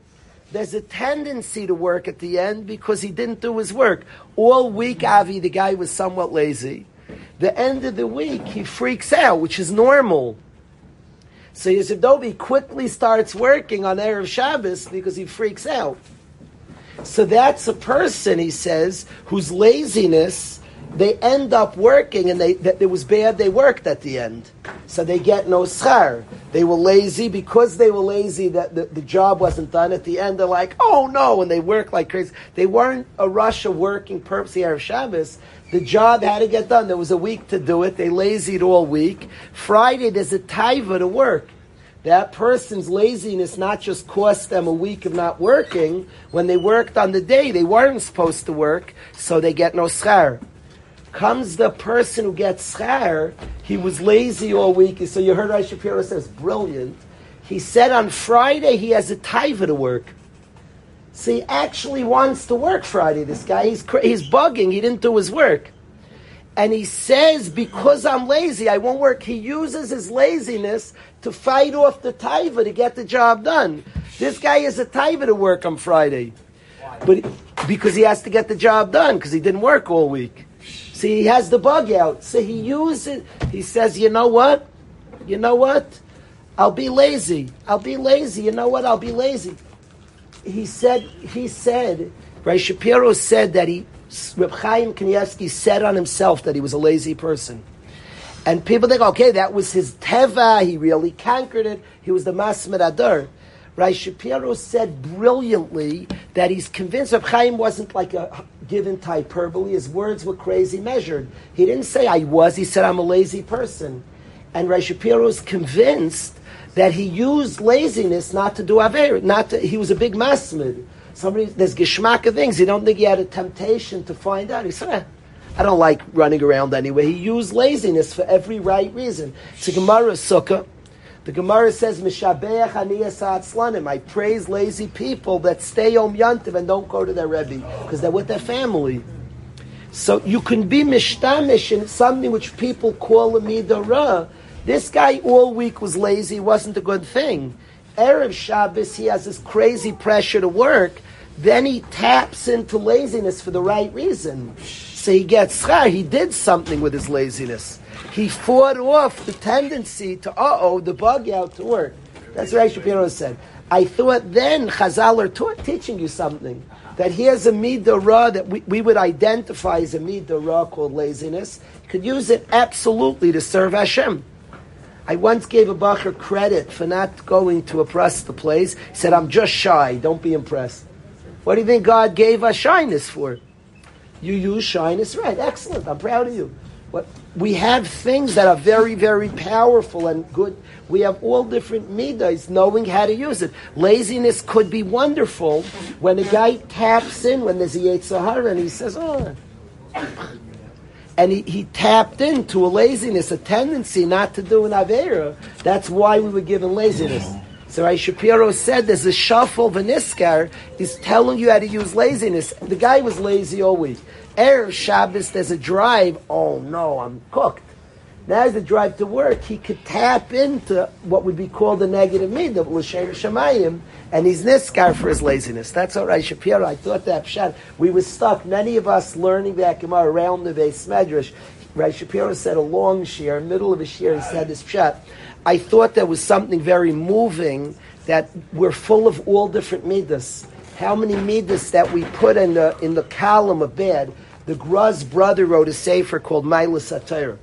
There's a tendency to work at the end because he didn't do his work. All week, Avi, the guy was somewhat lazy. The end of the week, he freaks out, which is normal. So Yisrael quickly starts working on Erev Shabbos because he freaks out. So that's a person, he says, whose laziness they end up working and they that it was bad they worked at the end so they get no schar. They were lazy. Because they were lazy that the, the job wasn't done at the end they're like oh no and they work like crazy. They weren't a rush of working purposely of Shabbos. The job had to get done. There was a week to do it. They lazied all week. Friday there's a taiva to work. That person's laziness not just cost them a week of not working. When they worked on the day they weren't supposed to work so they get no schar comes the person who gets schar, he was lazy all week. So you heard Rav Shapiro says, brilliant. He said on Friday he has a taiva to work. So he actually wants to work Friday, this guy. He's, he's bugging. He didn't do his work. And he says, because I'm lazy, I won't work. He uses his laziness to fight off the taiva to get the job done. This guy has a taiva to work on Friday. But because he has to get the job done, because he didn't work all week. See, he has the bug out. So he uses, he says, you know what? You know what? I'll be lazy. I'll be lazy. You know what? I'll be lazy. He said, he said, Ray Shapiro said that he, Reb Chaim Kanievsky said on himself that he was a lazy person. And people think, okay, that was his teva. He really conquered it. He was the masmid adar. Rai Shapiro said brilliantly that he's convinced Reb Chaim wasn't like a given hyperbole. His words were crazy measured. He didn't say I was. He said I'm a lazy person. And Rai Shapiro is convinced that he used laziness not to do aver. Not to, he was a big masmid. Somebody there's geshmak of things. You don't think he had a temptation to find out. He said. Eh, I don't like running around anyway. He used laziness for every right reason. It's a Gemara Sukkah. The Gemara says, "Mishabeach aniyas I praise lazy people that stay om yantiv and don't go to their rebbe because they're with their family. So you can be mishtamish in something which people call a midara. This guy all week was lazy. wasn't a good thing. Erev Shabbos, he has this crazy pressure to work. Then he taps into laziness for the right reason. So he gets schar. He did something with his laziness. He fought off the tendency to, uh oh, the bug out to work. That's what Shapiro said. I thought then Chazal are taught, teaching you something. That here's a midah that we, we would identify as a midah called laziness. Could use it absolutely to serve Hashem. I once gave a bacher credit for not going to oppress the place. He said, I'm just shy, don't be impressed. What do you think God gave us shyness for? You use shyness right. Excellent. I'm proud of you. But we have things that are very, very powerful and good. We have all different midas, knowing how to use it. Laziness could be wonderful when a guy taps in when there's a Yetzirah and he says, "Oh," and he, he tapped into a laziness, a tendency not to do an avera. That's why we were given laziness. So Rai Shapiro said there's a shuffle, Vaniskar is telling you how to use laziness. The guy was lazy all week. Erev Shabbos, there's a drive. Oh no, I'm cooked. Now as the drive to work, he could tap into what would be called the negative midah, l'shem shemayim, and he's niskar for his laziness. That's all right, Shapiro. I thought that pshat. We were stuck. Many of us learning that Gemara around the base medrash. Rai Shapiro said a long shir, middle of a shir, he said this pshat. I thought there was something very moving that we're full of all different midas. How many midas that we put in the in the column of bed? The Gra's brother wrote a sefer called Maalos HaTorah,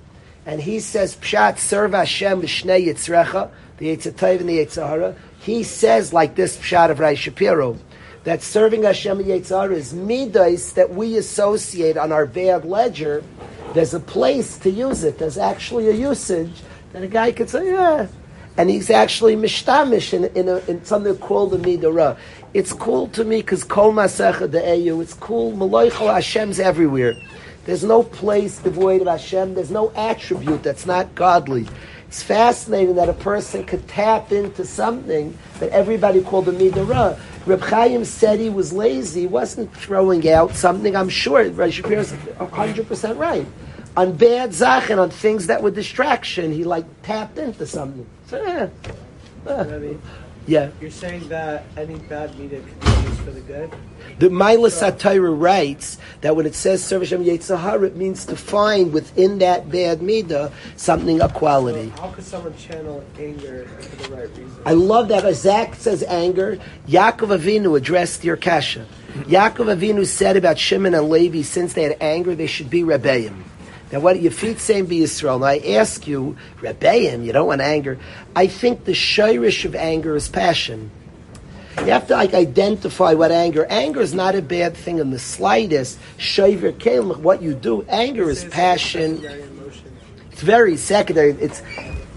and he says Pshat serve Hashem b'shnei yitzrecha, the Yitzatayv and the Yitzhara. He says like this Pshat of Rai Shapiro that serving Hashem and Yitzhara is midas that we associate on our bad ledger. There's a place to use it. There's actually a usage that a guy could say, yeah. And he's actually mishtamish in, in, a, in something called the midara. It's cool to me because kol masecha de eyu. It's cool. Maloichel Hashem's everywhere. There's no place devoid of Hashem. There's no attribute that's not godly. It's fascinating that a person could tap into something that everybody called the midara. Reb Chaim said he was lazy. He wasn't throwing out something. I'm sure Rav Shapiro is 100% right on bad zachen, on things that were distraction, he like tapped into something. So, yeah. You're saying that any bad media can be used for the good? The Maila Satira writes that when it says Service Servisham Yetzahar, it means to find within that bad midah something of quality. So how could someone channel anger for the right reason? I love that. Zach says anger. Yaakov Avinu addressed your kasha. Yaakov Avinu said about Shimon and Levi, since they had anger, they should be rebbeim. Now, what your feet saying be Yisrael? Now, I ask you, Rebbeim, you don't want anger. I think the shirish of anger is passion. You have to like identify what anger. Anger is not a bad thing in the slightest. Shaver kelim, what you do. Anger is passion. It's very secondary. It's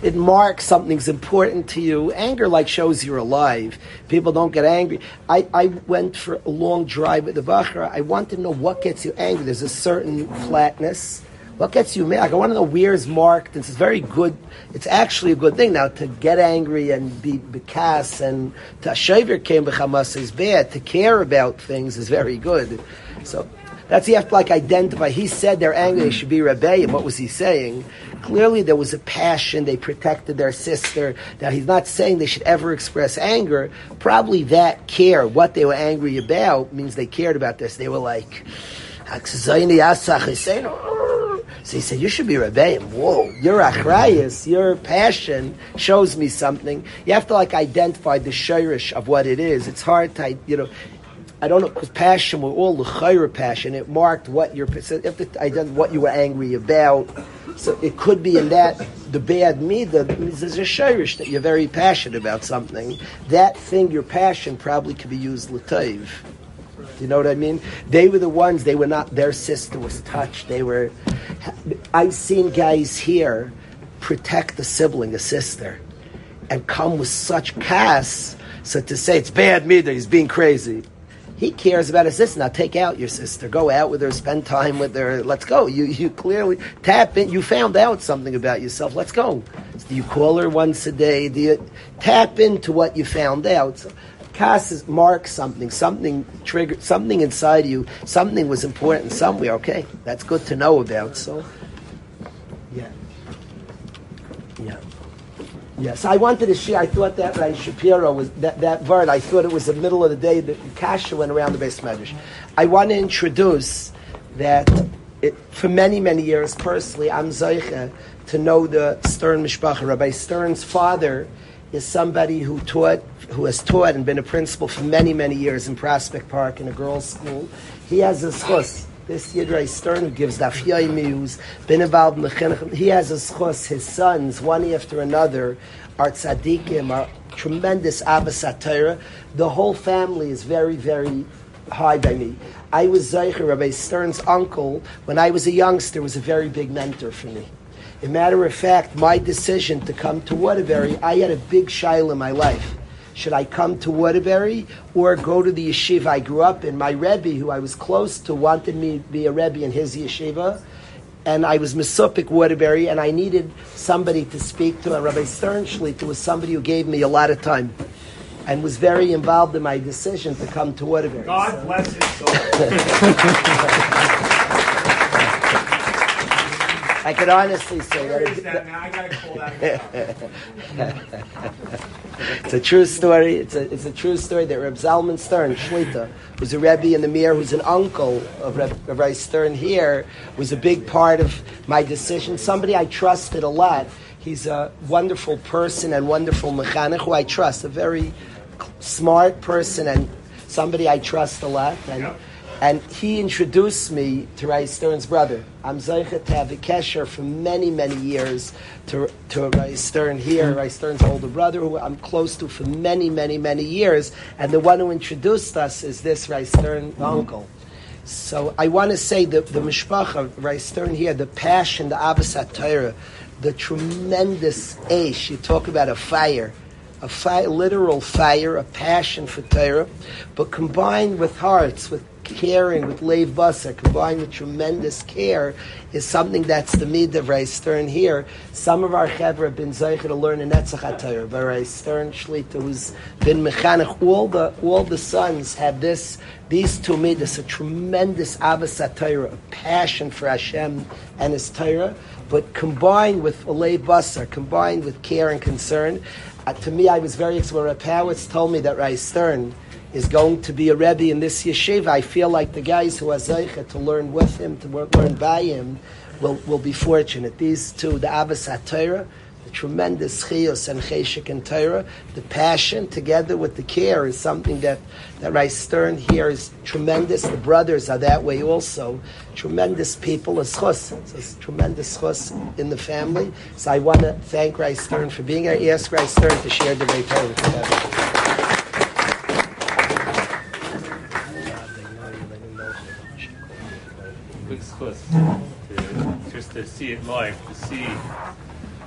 it marks something's important to you. Anger like shows you're alive. People don't get angry. I, I went for a long drive with the Bachra. I want to know what gets you angry. There's a certain flatness what gets you mad? I want to know where is marked. It's very good. It's actually a good thing now to get angry and be bekas and to shaver came b'chamas is bad. To care about things is very good. So that's you have to like identify. He said they're angry. They should be rebellion. What was he saying? Clearly, there was a passion. They protected their sister. Now he's not saying they should ever express anger. Probably that care, what they were angry about, means they cared about this. They were like. So he said, you should be Rebbeim. Whoa, your achrayas, your passion shows me something. You have to like identify the shirish of what it is. It's hard to, you know, I don't know because passion were all the chayra passion. It marked what your I done what you were angry about. So it could be in that the bad midah is a shirish that you're very passionate about something. That thing, your passion, probably could be used latayv. You know what I mean? They were the ones. They were not. Their sister was touched. They were. I've seen guys here protect a sibling, a sister, and come with such cast. So to say it's bad midah, he's being crazy. He cares about his sister. Now take out your sister. Go out with her. Spend time with her. Let's go. You you clearly tap in. You found out something about yourself. Let's go. Do you call her once a day? Do you tap into what you found out? So, Kas is mark something, something triggered, something inside you, something was important somewhere. Okay, that's good to know about. So, yeah, yeah. Yes, I wanted to share. I thought that Rai Shapiro was that, that word. I thought it was the middle of the day that Kasha went around the base medrash. I want to introduce that it, for many many years personally, I'm Zeicha to know the Stern Mishpacha. Rabbi Stern's father is somebody who taught, who has taught and been a principal for many many years in Prospect Park in a girls' school. He has a schus this Yidrei Stern who gives Daf Yomi, who's been involved in the chinuch, he has a schos, his sons, one after another, are tzaddikim, are tremendous Abbas Torah. The whole family is very, very high by me. I was Zeicher, Rabbi Stern's uncle, when I was a youngster, was a very big mentor for me. A matter of fact, my decision to come to Waterbury, I had a big shail in my life. Should I come to Waterbury or go to the yeshiva I grew up in? My Rebbe, who I was close to, wanted me to be a Rebbe in his yeshiva. And I was Mesupik Waterbury, and I needed somebody to speak to. And Rabbi Sternschlitt was somebody who gave me a lot of time and was very involved in my decision to come to Waterbury. God so. bless his soul. I could honestly say Where that. that now? I gotta call that. it's a true story. It's a, it's a true story that Reb Zalman Stern, Shlita, who's a Rebbe in the Mir, who's an uncle of Reb, Rabbi Stern here, was a big part of my decision. Somebody I trusted a lot. He's a wonderful person and wonderful mechanic who I trust. A very smart person and somebody I trust a lot. And yep. And he introduced me to Ray Stern's brother. I'm Zeichet to have a kesher for many, many years to, to Ray Stern here, Ray Stern's older brother, who I'm close to for many, many, many years. And the one who introduced us is this Ray Stern uncle. So I want to say that the mishpacha, Ray Stern here, the passion, the Abbas Torah, the tremendous ash, you talk about a fire, a fire, literal fire, a passion for Torah, but combined with hearts, with caring with Lev Basar, combined with tremendous care, is something that's the mid of Stern here. Some of our chevra have been zeicher to learn in Netzach HaTorah, but Ray Stern Shlita, who's been mechanich, all the, all the sons have this, these two midas, a tremendous Abbas HaTorah, a passion for Hashem and His Torah, but combined with Lev Basar, combined with care and concern, uh, to me, I was very excited. Powitz told me that Ray Stern, is going to be a Rebbe in this yeshiva, I feel like the guys who are Zeicha to learn with him, to learn by him, will, will be fortunate. These two, the Abbas HaTorah, the tremendous chiyus and cheshik and Torah, the passion together with the care is something that, that Rai Stern here is tremendous. The brothers are that way also. Tremendous people, a schus. It's a tremendous schus in the family. So I want to thank Rai Stern for being here. Ask Rai Stern to share the Torah together. To, just to see it live, to see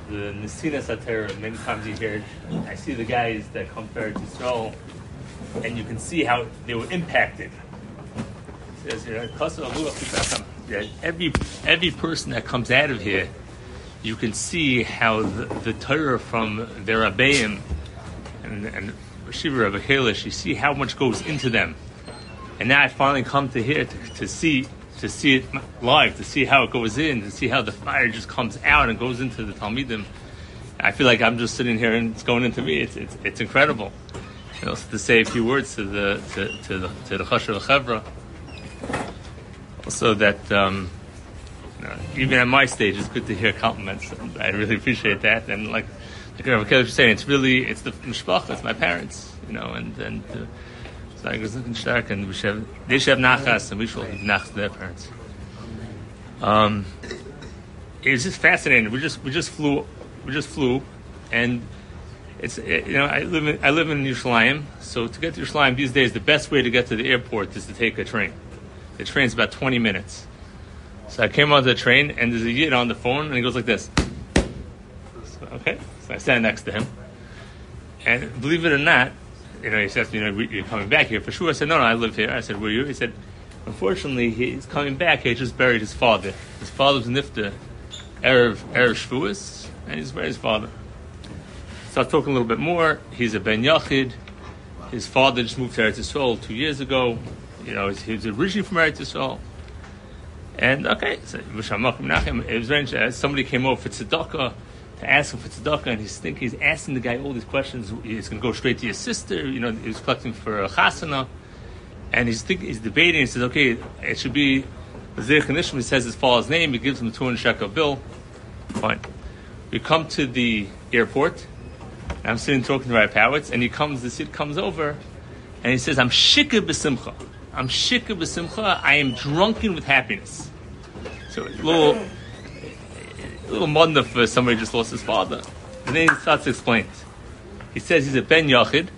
the Nesina Satira. Many times you hear, I see the guys that come to Israel, and you can see how they were impacted. Every every person that comes out of here, you can see how the, the Torah from their Abayim and, and Shiva of Kalish, you see how much goes into them. And now I finally come to here to, to see to see it live, to see how it goes in, to see how the fire just comes out and goes into the Talmidim. I feel like I'm just sitting here and it's going into me. It's it's, it's incredible. You know, so to say a few words to the to, to the to the Chashav Chevra. Also, that um, you know, even at my stage, it's good to hear compliments. I really appreciate that. And like like Rabbi was saying, it's really it's the mishpacha, it's my parents, you know, and and. Uh, Was looking stark, and we should have, they should have nachas, and we should have nachas to their parents. Um, it was just fascinating. We just we just flew, we just flew, and it's it, you know I live in I live in Yerushalayim, so to get to Yerushalayim these days, the best way to get to the airport is to take a train. The train's about twenty minutes. So I came onto the train, and there's a yid on the phone, and he goes like this. So, okay, so I stand next to him, and believe it or not, you know, he says, you know, you're coming back here for sure. I said, no, no, I live here. I said, where are you? He said, unfortunately, he's coming back. He just buried his father. His father was nifta, Erev, Erev Shavuos, and he's buried his father. Start talking a little bit more. He's a Ben Yachid. His father just moved to Eretz Yisrael two years ago. You know, he was originally from Eretz Yisrael. And okay, so somebody came over for tzedakah to ask him for tzedakah, and he's thinking, he's asking the guy all these questions. He's going to go straight to your sister. You know, he was collecting for a chasana, and he's thinking, he's debating. He says, okay, it should be Nishma. He says his father's name. He gives him a 200 shekel bill. Fine. We come to the airport. I'm sitting talking to Rabbi Powitz, and he comes. The Sid comes over, and he says, "I'm shikah b'simcha. I'm shikah b'simcha. I am drunken with happiness." So little, a little munda for somebody who just lost his father. And then he starts to explain. He says he's a ben yachid,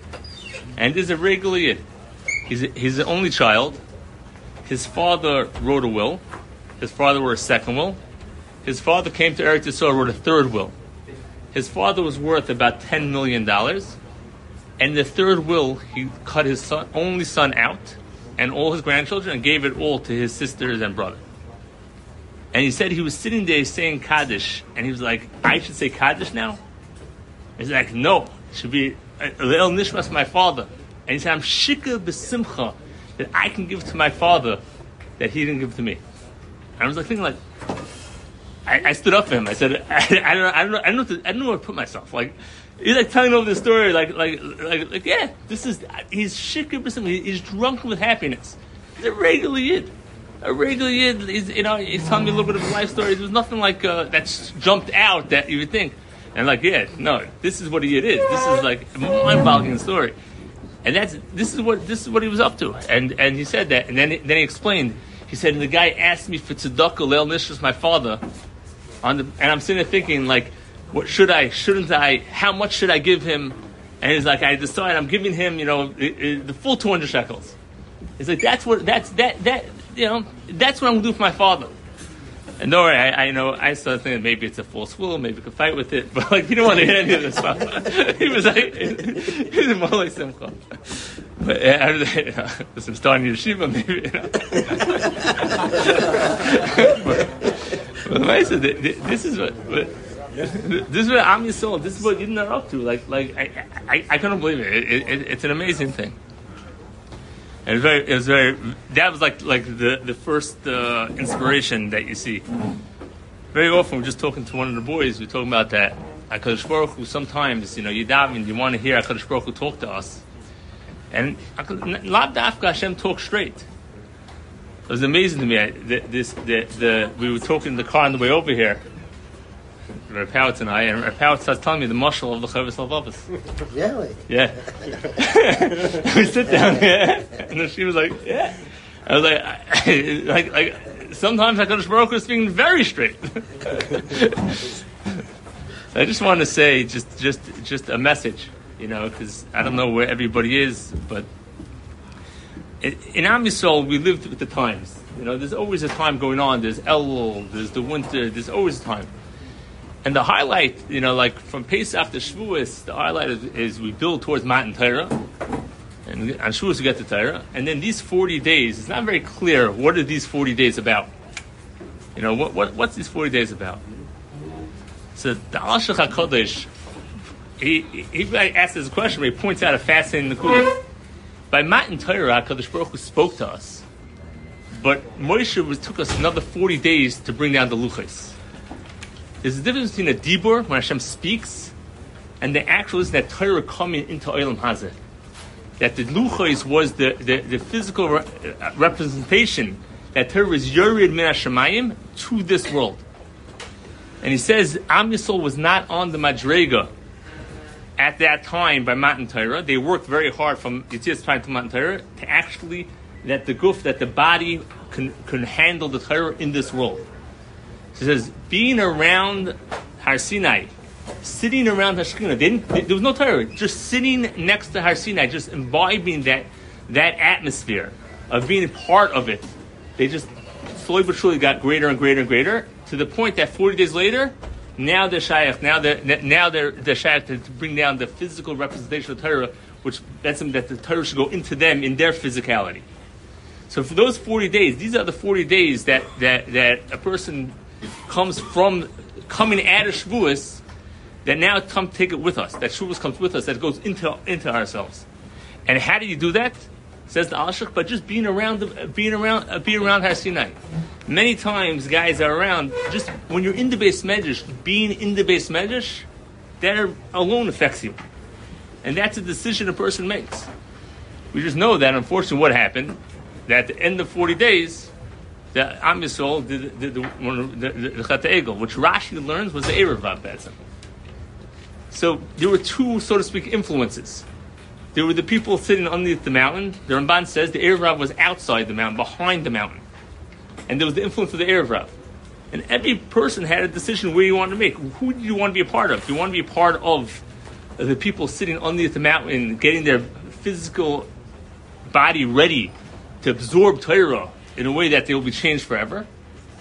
and is a regular yid. He's a, he's the only child. His father wrote a will. His father wrote a second will. His father came to Eretz Yisrael, wrote a third will. His father was worth about ten million dollars, and the third will he cut his son, only son out, and all his grandchildren, and gave it all to his sisters and brother. And he said he was sitting there saying Kaddish, and he was like, "I should say Kaddish now." He's like, "No, it should be uh, El Nishmas, my father." And he said, "I'm shika b'simcha that I can give to my father that he didn't give to me." And I was like thinking, like, I, I stood up for him. I said, I, I don't know, I don't know, I don't know, to, I don't know where to put myself. Like, he's like telling over the story, like, like, like, like, yeah, this is, he's shikah b'simcha. He's drunk with happiness. He's a regular yid. A regular he's, you know, he's telling me a little bit of a life story. There was nothing like, uh, that's jumped out that you would think. And like, yeah, no, this is what a yid is. This is like mind-boggling story. And that's, this is what, this is what he was up to. And, and he said that, and then, then he explained, he said, and the guy asked me for tzedakah, Leil Nishras, my father, on the, and I'm sitting there thinking, like, what should I, shouldn't I, how much should I give him? And he's like, I decide I'm giving him, you know, the full 200 shekels. He's like, that's what, that's, that, that, you know, that's what I'm going to do for my father. And don't worry, I, I know, I started thinking maybe it's a false will, maybe we could fight with it, but like, he didn't want to hear any of this stuff. he was like, he was more like Simcha. But uh, you know, listen, starting yeshiva, maybe, you know. but, but said, th- th- this is what, what this is what I'm Yisrael, this is what not up to. Like, like I, I, I couldn't believe it. It, it. It's an amazing thing. And very, it was very. That was like, like the the first uh, inspiration that you see. Very often, we're just talking to one of the boys. We're talking about that. Hakadosh Baruch Hu. Sometimes, you know, you daven, you want to hear Hakadosh Baruch Hu talk to us, and Lab Dafka Hashem talk straight. It was amazing to me. I, this, the, the, we were talking in the car on the way over here. Rav Powitz and I, and Rav Powitz starts telling me the mushal of the Chovos HaLevavos. Really? Yeah. we sit down here, and then she was like, "Yeah." I was like, I, like, like sometimes Hakadosh Baruch is speaking very straight. I just want to say just, just, just a message, you know, because I don't know where everybody is, but in, in Am Yisrael we lived with the times. You know, there's always a time going on. There's Elul, there's the winter, there's always a time. And the highlight, you know, like from Pesach to Shavuos, the highlight is, is we build towards Matan Torah, and on Shavuos we get to Torah. And then these 40 days, it's not very clear what are these 40 days about. You know, what, what what's these 40 days about? So the Alshich HaKodesh, he, he, he asks this question, but he points out a fascinating Nakuda. By Matan Torah, HaKadosh Baruch Hu spoke to us, but Moshe was, took us another 40 days to bring down the Luchos. There's a difference between a dibur when Hashem speaks and the actual is that Torah coming into Olam Hazeh. That the luchos was the, the, the physical re- uh, representation that Torah is Yorid Min Hashemayim to this world. And he says Am Yisrael was not on the Madrega at that time by Matan Torah. They worked very hard from Yitzias time to Matan Torah to actually that the goof, that the body can, can handle the Torah in this world. It says, being around Har Sinai, sitting around Hashkina, there was no Torah, just sitting next to Har Sinai, just imbibing that, that atmosphere of being part of it. They just slowly but surely got greater and greater and greater to the point that 40 days later, now they're shaykh, now they're, now they're, they're to bring down the physical representation of Torah, which that's something that the Torah should go into them in their physicality. So for those 40 days, these are the 40 days that, that, that a person comes from, coming out of Shavuos, that now come take it with us, that Shavuos comes with us, that goes into, into ourselves. And how do you do that? Says the Alshich, but just being around, being around, uh, being around Har Sinai. Many times, guys are around. Just when you're in the base medrash, being in the base medrash, that alone affects you, and that's a decision a person makes. We just know that, unfortunately, what happened that at the end of 40 days, the Am Yisrael did, did the, the, the, Chet Egel, which Rashi learns was the Erev Rav. So there were two, so to speak, influences. There were the people sitting underneath the mountain. The Ramban says the Erev was outside the mountain, behind the mountain. And there was the influence of the Erev. And every person had a decision where you wanted to make. Who do you want to be a part of? Do you want to be a part of the people sitting underneath the mountain, getting their physical body ready to absorb Torah in a way that they will be changed forever?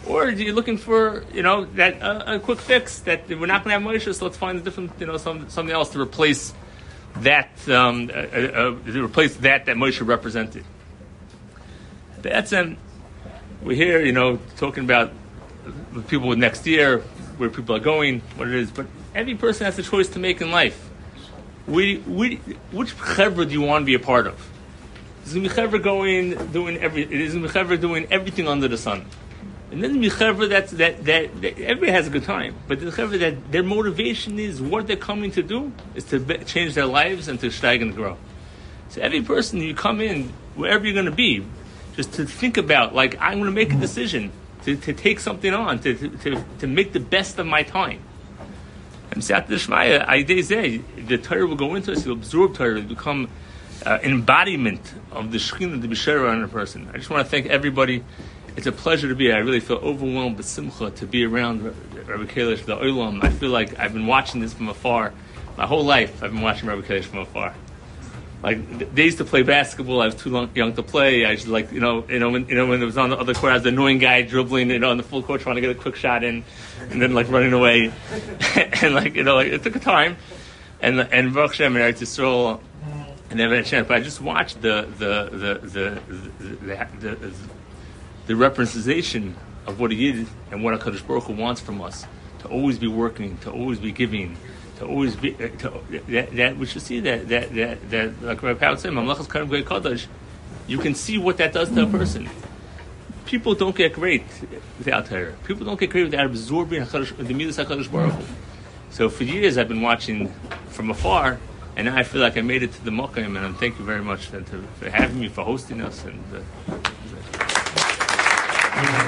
Or are you looking for, you know, that uh, a quick fix that we're not going to have Moshe, so let's find a different, you know, some, something else to replace that, um, uh, uh, to replace that that Moshe represented. That's um, we're here, you know, talking about people with next year, where people are going, what it is, but every person has a choice to make in life. We, we, which chevra do you want to be a part of? Is the Mechaver going doing every? Is the Mechaver doing everything under the sun? And then the Mechaver that, that that that everybody has a good time, but the Mechaver that their motivation is what they're coming to do is to be, change their lives and to steig and grow. So every person you come in, wherever you're going to be, just to think about like I'm to make a decision to, to take something on to, to, to make the best of my time. And Sat Shmaya, I say the Torah will go into us, you'll absorb Torah, it'll become uh, embodiment of the Shekhinah, the Bishara on a person. I just want to thank everybody. It's a pleasure to be here. I really feel overwhelmed with simcha to be around Rabbi Kalish, the Olam. I feel like I've been watching this from afar. My whole life, I've been watching Rabbi Kalish from afar. Like they used to play basketball, I was too long, young to play. I just like you know, you know, when you know when it was on the other court, I was the annoying guy dribbling, you know, on the full court trying to get a quick shot in, and then like running away, and like you know, like it took a time, and and Baruch Hashem Eretz Yisrael, never had a chance. But I just watched the the the the the, the, the, the representation of what he did and what Hakadosh Baruch Hu wants from us to always be working, to always be giving, to always be uh, to, that, that we should see that that that, that like Rabbi Powell said, Mamlechas. You can see what that does to a person. People don't get great without Torah. People don't get great without absorbing Hakadosh, the Midas Hakadosh Baruch Hu. So for years I've been watching from afar, and now I feel like I made it to the Mokim, and thank you very much for having me, for hosting us, and. Uh,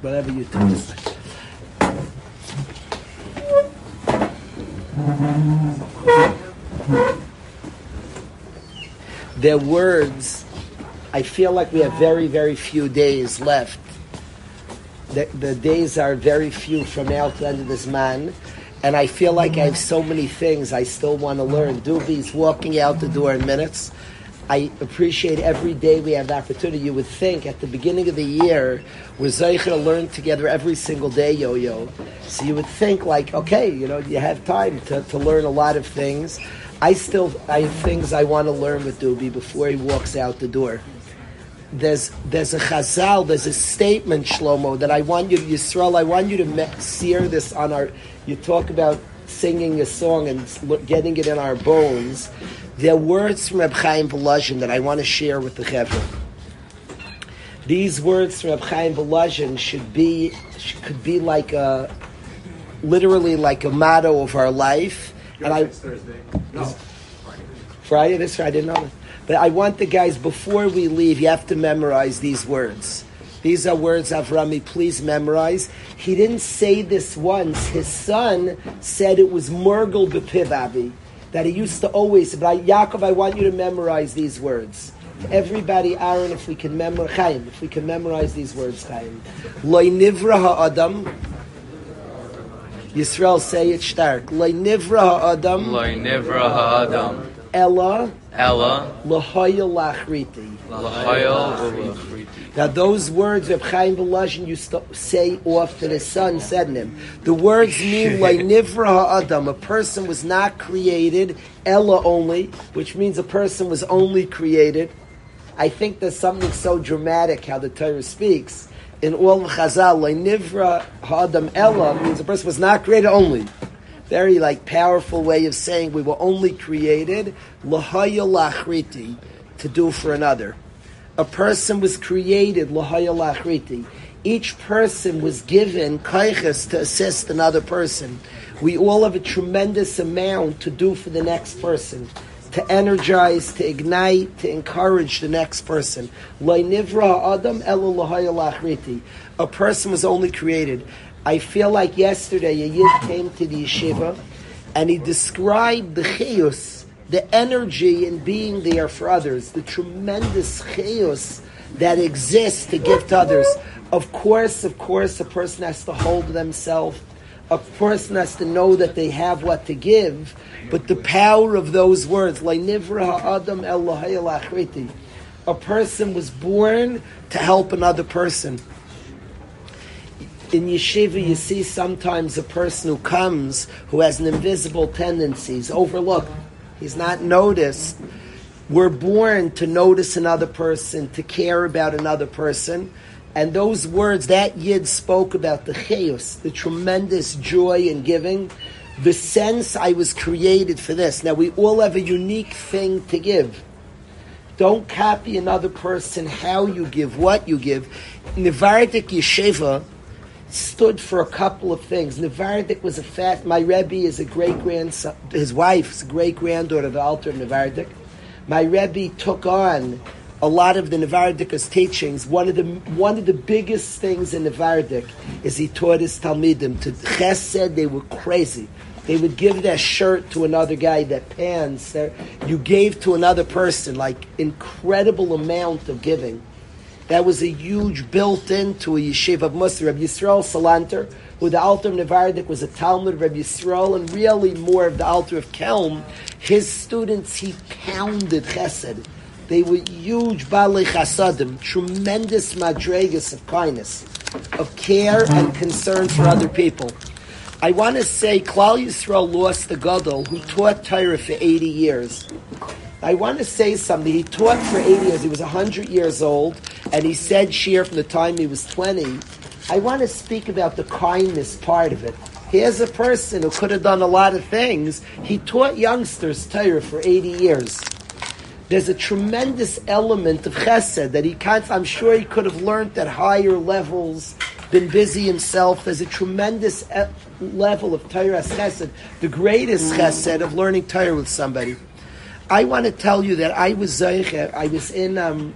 whatever you do. Their words, I feel like we have very, very few days left. The, the days are very few from now to the end of this man. And I feel like I have so many things I still want to learn. Doobie's walking out the door in minutes. I appreciate every day we have the opportunity. You would think at the beginning of the year, we're zeicher to learn together every single day, yo-yo. So you would think like, okay, you know, you have time to, to learn a lot of things. I still, I have things I want to learn with Doobie before he walks out the door. there's there's a chazal, there's a statement, Shlomo, that I want you, to, Yisrael, I want you to me- sear this on our. You talk about singing a song and getting it in our bones. There are words from Reb Chaim Volozhin that I want to share with the Chevra. These words from Reb Chaim Volozhin should be sh- could be like a literally like a motto of our life. And I Thursday. No. Friday, this Friday, I didn't know. But I want the guys, before we leave, you have to memorize these words. These are words of Avrami, please memorize. He didn't say this once. His son said it was Murgel Bepivavi, that he used to always, but Yaakov, I want you to memorize these words. Everybody, Aaron, if we can memorize, Chaim, if we can memorize these words, Chaim. Loi nivra ha'adam, Yisrael, say it stark. Loi nivra ha'adam, Loi nivra ha'adam, Ella, ella, Lahoya lachriti. u'l'chriti. Now those words Reb Chaim Volozhin used to say often his son said in him. The words mean like nivra ha'adam, a person was not created, Ella only, which means a person was only created. I think there's something so dramatic how the Torah speaks. In all the Chazal, like nivra ha'adam Ella means a person was not created only. Very like powerful way of saying we were only created lahaya lachriti to do for another. A person was created lahaya lachriti. Each person was given kaiches to assist another person. We all have a tremendous amount to do for the next person, to energize, to ignite, to encourage the next person. A person was only created. I feel like yesterday a yid came to the yeshiva and he described the chayus, the energy in being there for others, the tremendous chayus that exists to give to others. Of course, of course, a person has to hold themselves. A person has to know that they have what to give, but the power of those words, "Lai ha'adam el lahaya a person was born to help another person in yeshiva, you see sometimes a person who comes who has an invisible tendency, he's overlooked, he's not noticed. We're born to notice another person, to care about another person. And those words that Yid spoke about, the chayus, the tremendous joy in giving, the sense I was created for this. Now, we all have a unique thing to give. Don't copy another person how you give, what you give. Nevardik Yeshiva, stood for a couple of things. Nevardik was a fat. My Rebbe is a great grandson. His wife's great granddaughter the Alter of Nevardik. My Rebbe took on a lot of the Nevardik's teachings. One of the one of the biggest things in Nevardik is he taught his talmidim to chesed. They were crazy. They would give their shirt to another guy, their pants. You gave to another person like incredible amount of giving. That was a huge built-in to a yeshiva of Musar. Rabbi Yisrael Salanter, who the Alter of Nevardik was a Talmud of Rabbi Yisrael, and really more of the Alter of Kelm. His students, he pounded chesed. They were huge balei chasadim, tremendous madregas of kindness, of care and concern for other people. I want to say Klal Yisrael lost the Gadol who taught Torah for 80 years. I want to say something. He taught for 80 years. He was 100 years old, and he said shir from the time he was 20. I want to speak about the kindness part of it. Here's a person who could have done a lot of things. He taught youngsters Torah for 80 years. There's a tremendous element of chesed that he can't, I'm sure he could have learned at higher levels, been busy himself. There's a tremendous level of Torah chesed, the greatest chesed of learning Torah with somebody. I want to tell you that I was Zeicher, I was in, um,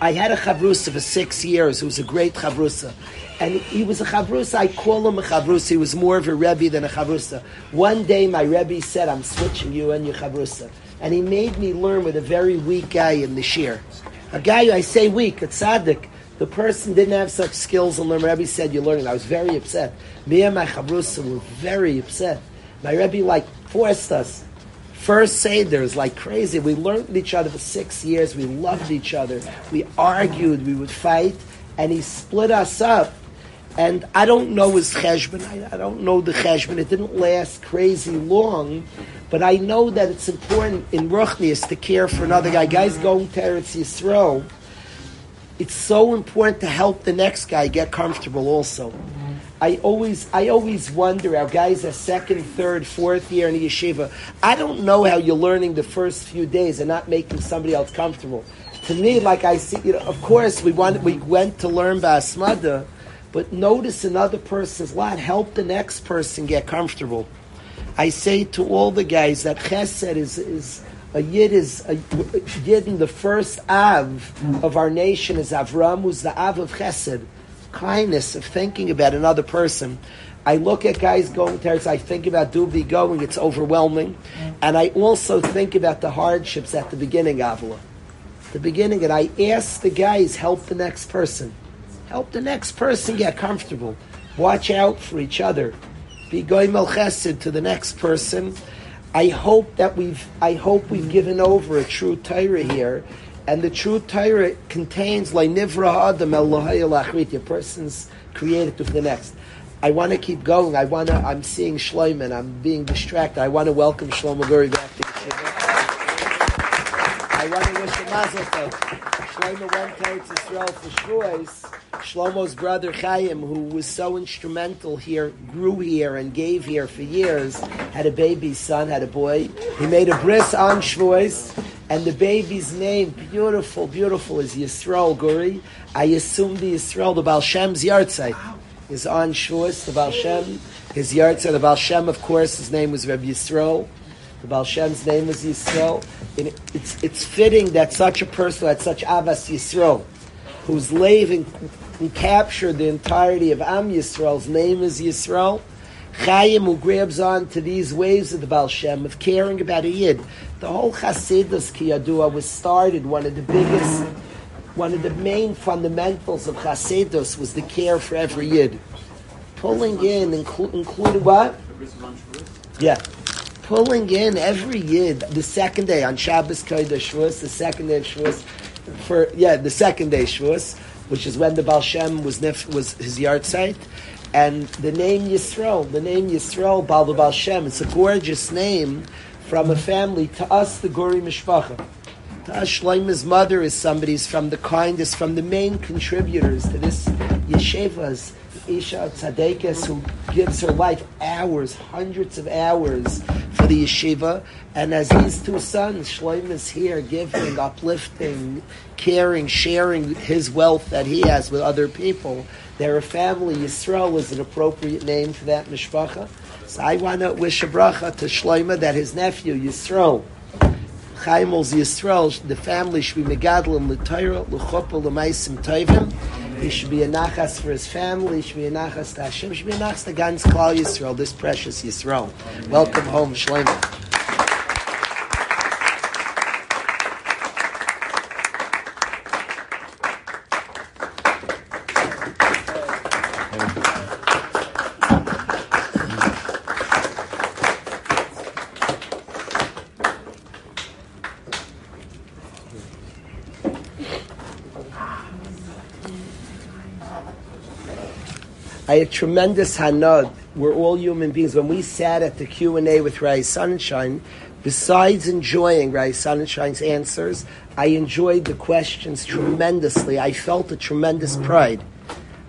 I had a chavrusa for six years. It was a great chavrusa. And he was a chavrusa. I call him a chavrusa. He was more of a rebbe than a chavrusa. One day my rebbe said, I'm switching you and your chavrusa. And he made me learn with a very weak guy in the shir. A guy, I say weak, a tzaddik. The person didn't have such skills and the Rebbe said, you're learning. I was very upset. Me and my chavrusa were very upset. My Rebbe like forced us. First Seder's like crazy. We learned each other for six years. We loved each other. We argued. We would fight. And he split us up. And I don't know his cheshbon. I, I don't know the cheshbon. It didn't last crazy long. But I know that it's important in Ruchnius to care for another guy. Guys going to Eretz Yisrael. it's so important to help the next guy get comfortable also. I always, I always wonder how guys are second, third, fourth year in yeshiva. I don't know how you're learning the first few days and not making somebody else comfortable. To me, like I see, you know, of course we want, we went to learn Basmada, but notice another person's lot. Help the next person get comfortable. I say to all the guys that chesed is, is a yid is a yid in the first av of our nation is Avram, who's the av of chesed kindness of thinking about another person. I look at guys going to I think about Dubi going, it's overwhelming. And I also think about the hardships at the beginning, Avila. The beginning, and I ask the guys, help the next person. Help the next person get comfortable. Watch out for each other. Be goimel chesed to the next person. I hope that we've, I hope we've given over a true Torah here and the true Torah contains like nivra adam el A person's created to the next. I want to keep going. I want to. I'm seeing Shlomo. I'm being distracted. I want to welcome Shlomo Guri back to the Shlomo went to Israel for Shavuos. Shlomo's brother Chaim, who was so instrumental here, grew here and gave here for years, had a baby son, had a boy. He made a bris on Shavuos and the baby's name, beautiful, beautiful, is Yisrael Guri. I assume the Yisrael, the Baal Shem's Yartzeit, is on Shavuos, the Baal Shem, his Yartzeit, the Baal Shem, of course, his name was Reb Yisrael. The Baal Shem's name is Yisrael. And it's, it's fitting that such a person had such Avas Yisrael, who's living and captured the entirety of Am Yisrael's name is Yisrael. Chaim who grabs on to these waves of the Baal Shem of caring about a Yid. The whole Chasidus Kiyadua was started, one of the biggest, one of the main fundamentals of Chasidus was the care for every Yid. Pulling in, inclu- including what? Yeah. Pulling in every Yid, the second day on Shabbos Kodesh Shavuos, the second day of Shavuos, for, yeah, the second day Shavuos, which is when the Baal Shem was, nef- was his yahrzeit. And the name Yisrael, the name Yisrael, Baal Baal Shem, it's a gorgeous name from a family. To us, the Guri Mishpacha. To us, Shleima's mother is somebody's from the kindest, from the main contributors to this yeshivas, Isha Tzadekes, who gives her life hours, hundreds of hours for the yeshiva. And as these two sons, Shloim is here giving, uplifting, caring, sharing his wealth that he has with other people. They're a family. Yisrael is an appropriate name for that mishpacha. So I want to wish a bracha to Shloima that his nephew Yisrael, Chaimol's Yisrael, the family should be megadlim l'tayra l'chuppah l'maisim tovim. He should be a nachas for his family. He should be a nachas to Hashem. He should be a nachas to Gans Klal Yisrael, this precious Yisrael. Welcome home, Shloima. Had tremendous hanad. We're all human beings. When we sat at the Q and A with Rav Sunshine, besides enjoying Rav Sunshine's answers, I enjoyed the questions tremendously. I felt a tremendous pride.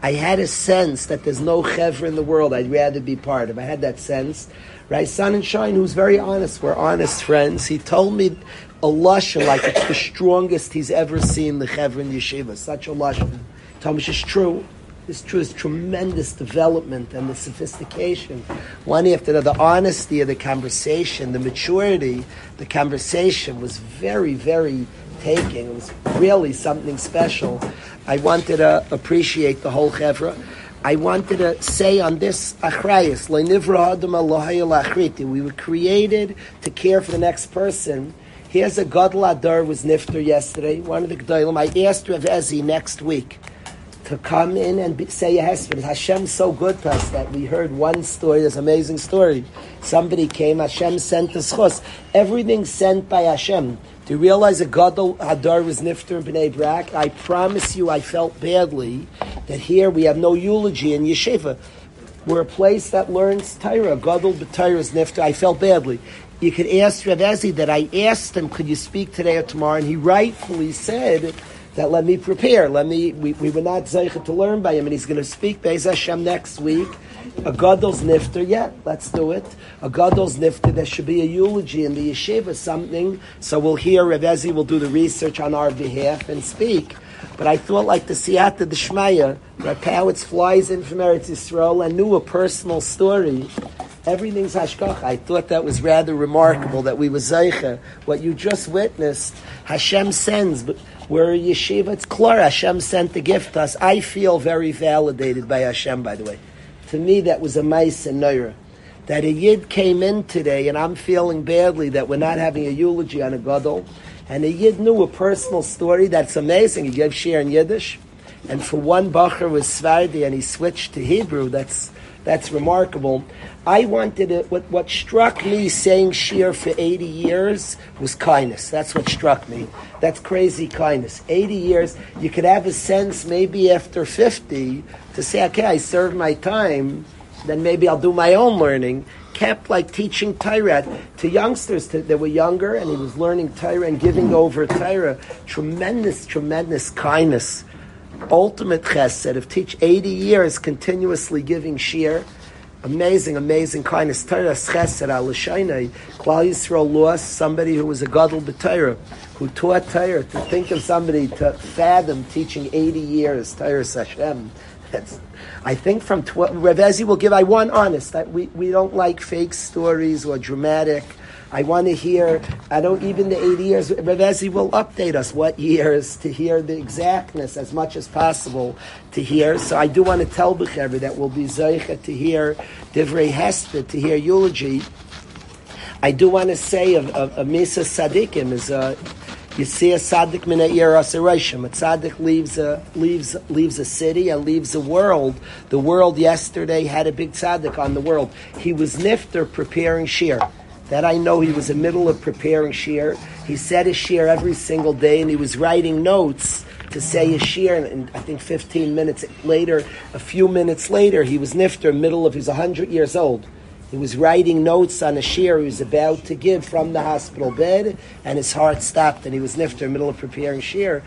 I had a sense that there's no chevra in the world I'd rather be part of. I had that sense. Rav Sunshine, who's very honest, we're honest friends. He told me a lashon like it's the strongest he's ever seen the chevra in yeshiva. Such a lashon. Told me it's true. True. It's tremendous development and the sophistication. One after the, the honesty of the conversation, the maturity, the conversation was very, very taking. It was really something special. I wanted to appreciate the whole chevra. I wanted to say on this achrayas, we were created to care for the next person. Here's a Gadol HaDor was nifter yesterday. One of the Gedolim. I asked Rav Ezi next week to come in and be, say a hesped. Hashem's so good to us that we heard one story, this amazing story. Somebody came, Hashem sent us chos. Everything sent by Hashem. Do you realize that Gadol HaDor was nifter in Bnei Brak? I promise you, I felt badly that here we have no eulogy in Yeshiva. We're a place that learns Torah. Gadol B'Torah is nifter. I felt badly. You could ask Rav Ezi that I asked him, could you speak today or tomorrow? And he rightfully said that let me prepare. Let me. We, we were not zeicha to learn by him, and he's going to speak Beis Hashem next week. A gadol's nifter, yeah, let's do it. A gadol's nifter. There should be a eulogy in the yeshiva, something. So we'll hear Rav Ezi will do the research on our behalf and speak. But I thought, like the Siyata Deshmaya, Rav Powitz flies in from Eretz Yisrael and knew a personal story. Everything's hashgacha. I thought that was rather remarkable that we were zeicha. What you just witnessed, Hashem sends, but we're yeshiva. It's clear Hashem sent the gift to us. I feel very validated by Hashem, by the way. To me, that was a mice and noira. That a yid came in today, and I'm feeling badly that we're not having a eulogy on a gadol. And a yid knew a personal story that's amazing. He gave share in Yiddish, and for one bacher was Svardi, and he switched to Hebrew. That's that's remarkable. I wanted it. What, what struck me saying sheer for 80 years was kindness. That's what struck me. That's crazy kindness. 80 years, you could have a sense maybe after 50 to say, okay, I served my time, then maybe I'll do my own learning. Kept like teaching Torah to youngsters to, that were younger, and he was learning Torah and giving over Torah. Tremendous, tremendous kindness ultimate chesed of teach 80 years continuously giving shir. Amazing, amazing kindness. Torah chesed al. Klal Yisrael lost somebody who was a gadol b'Torah, who taught Torah. To think of somebody to fathom teaching 80 years Torah Hashem. That's, I think from tw- Rav Ezi will give. I want honest. That we, we don't like fake stories or dramatic. I want to hear, I don't even the 80 years, Rav Ezi will update us what years to hear the exactness as much as possible to hear. So I do want to tell Bechever that we'll be Zeicha to hear Divrei Hesped, to hear eulogy. I do want to say of, of, of Misa Sadikim is a, you see a tzaddik min ha'ir asarashim. A tzaddik leaves a leaves leaves a city and leaves a world. The world yesterday had a big tzaddik on the world. He was nifter preparing shir. That I know he was in the middle of preparing shir. He said his shir every single day, and he was writing notes to say his shir. And, and I think 15 minutes later, a few minutes later, he was nifter, middle of, he was 100 years old. He was writing notes on a shir he was about to give from the hospital bed, and his heart stopped, and he was nifter the middle of preparing shir.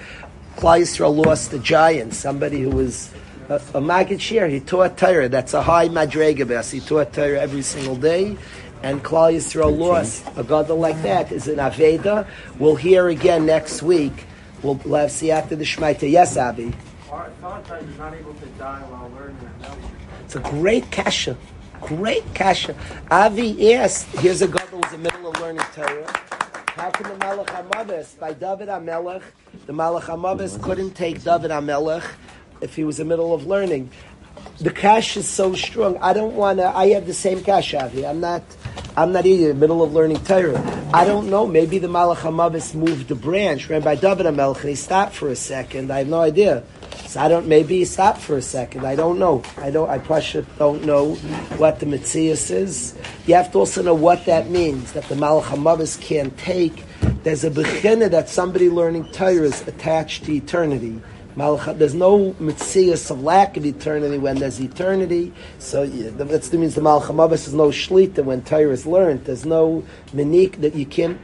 Yisrael lost a giant, somebody who was a, a Magid shir. He taught Torah. That's a high madrega. He taught Torah every single day. And Klal Yisrael lost a gadol like that is an Aveda. We'll hear again next week. We'll, we'll have Siyata the Shmaita. Yes, Avi. Our thought is not able to die while learning. It's a great kasha. Great kasha. Avi asked, here's a gadol who's in the middle of learning Torah. How can the Malach HaMavis, by David HaMelech, the Malach HaMavis couldn't take David HaMelech if he was in the middle of learning. The cash is so strong. I don't want to. I have the same cash, Avi. I'm not. I'm not either in the middle of learning Torah. I don't know. Maybe the Malach Hamavis moved the branch, ran by David HaMelech, and he stopped for a second. I have no idea. So I don't. Maybe he stopped for a second. I don't know. I don't. I Pasha don't know what the Mitzias is. You have to also know what that means. That the Malach Hamavis can't take. There's a bechina that somebody learning Torah is attached to eternity. There's no mitzias of lack of eternity when there's eternity. So that means the Malach Hamavas is no shlita when Torah is learned. There's no minik that you can't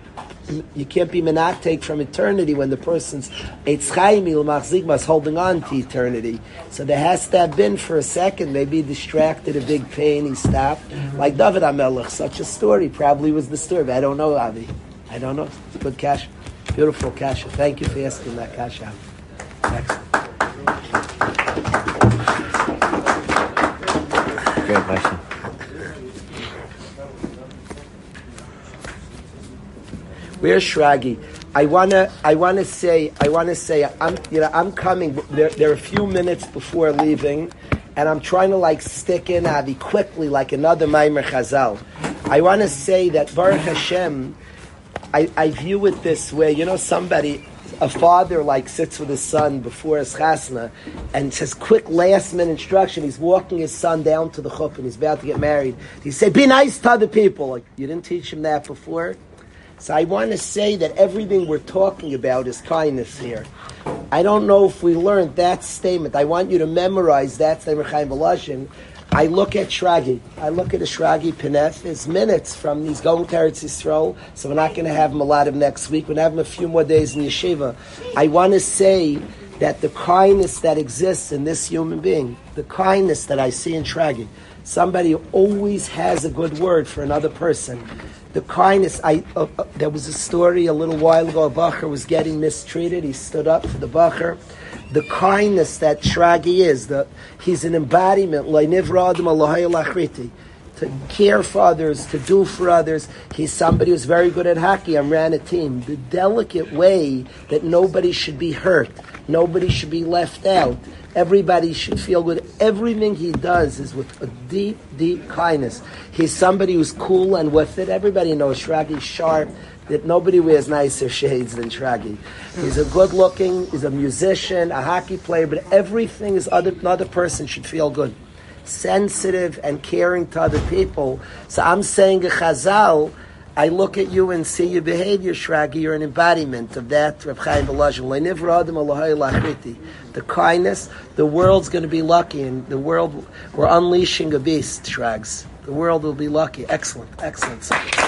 you can't be menatek from eternity when the person's is holding on to eternity. So there has to have been for a second, maybe distracted, a big pain, he stopped. Like David HaMelech, such a story probably was disturbed. I don't know, Avi. I don't know. It's good cash. Beautiful cash. Thank you for asking that cash Great question. Where's Shragi? I wanna, I wanna say, I wanna say, I'm, you know, I'm coming. There, there are a few minutes before leaving, and I'm trying to like stick in Avi quickly, like another Maimer Chazal. I want to say that Baruch Hashem, I, I view it this way. You know, somebody, a father like sits with his son before his chasna and says quick last minute instruction. He's walking his son down to the chuppah and he's about to get married. He say, "Be nice to other people." Like you didn't teach him that before. So I want to say that everything we're talking about is kindness here. I don't know if we learned that statement. I want you to memorize that statement, Chaim. I look at Shragi. I look at a Shragi Pinef. It's minutes from these going to Eretz Yisrael, so we're not going to have him a lot of next week. We're going to have him a few more days in Yeshiva. I want to say that the kindness that exists in this human being, the kindness that I see in Shragi, somebody who always has a good word for another person. The kindness, I, uh, uh, there was a story a little while ago, a Bacher was getting mistreated. He stood up for the Bacher the kindness that Shragi is. The, he's an embodiment, to care for others, to do for others. He's somebody who's very good at hockey and ran a team. The delicate way that nobody should be hurt, nobody should be left out. Everybody should feel good. Everything he does is with a deep, deep kindness. He's somebody who's cool and with it. Everybody knows Shragi's sharp that nobody wears nicer shades than Shragi. He's a good looking, he's a musician, a hockey player, but everything is other, another person should feel good. Sensitive and caring to other people. So I'm saying a chazal, I look at you and see your behavior, Shragi, you're an embodiment of that, The kindness, the world's going to be lucky, and the world, we're unleashing a beast, Shrags. The world will be lucky. Excellent, excellent.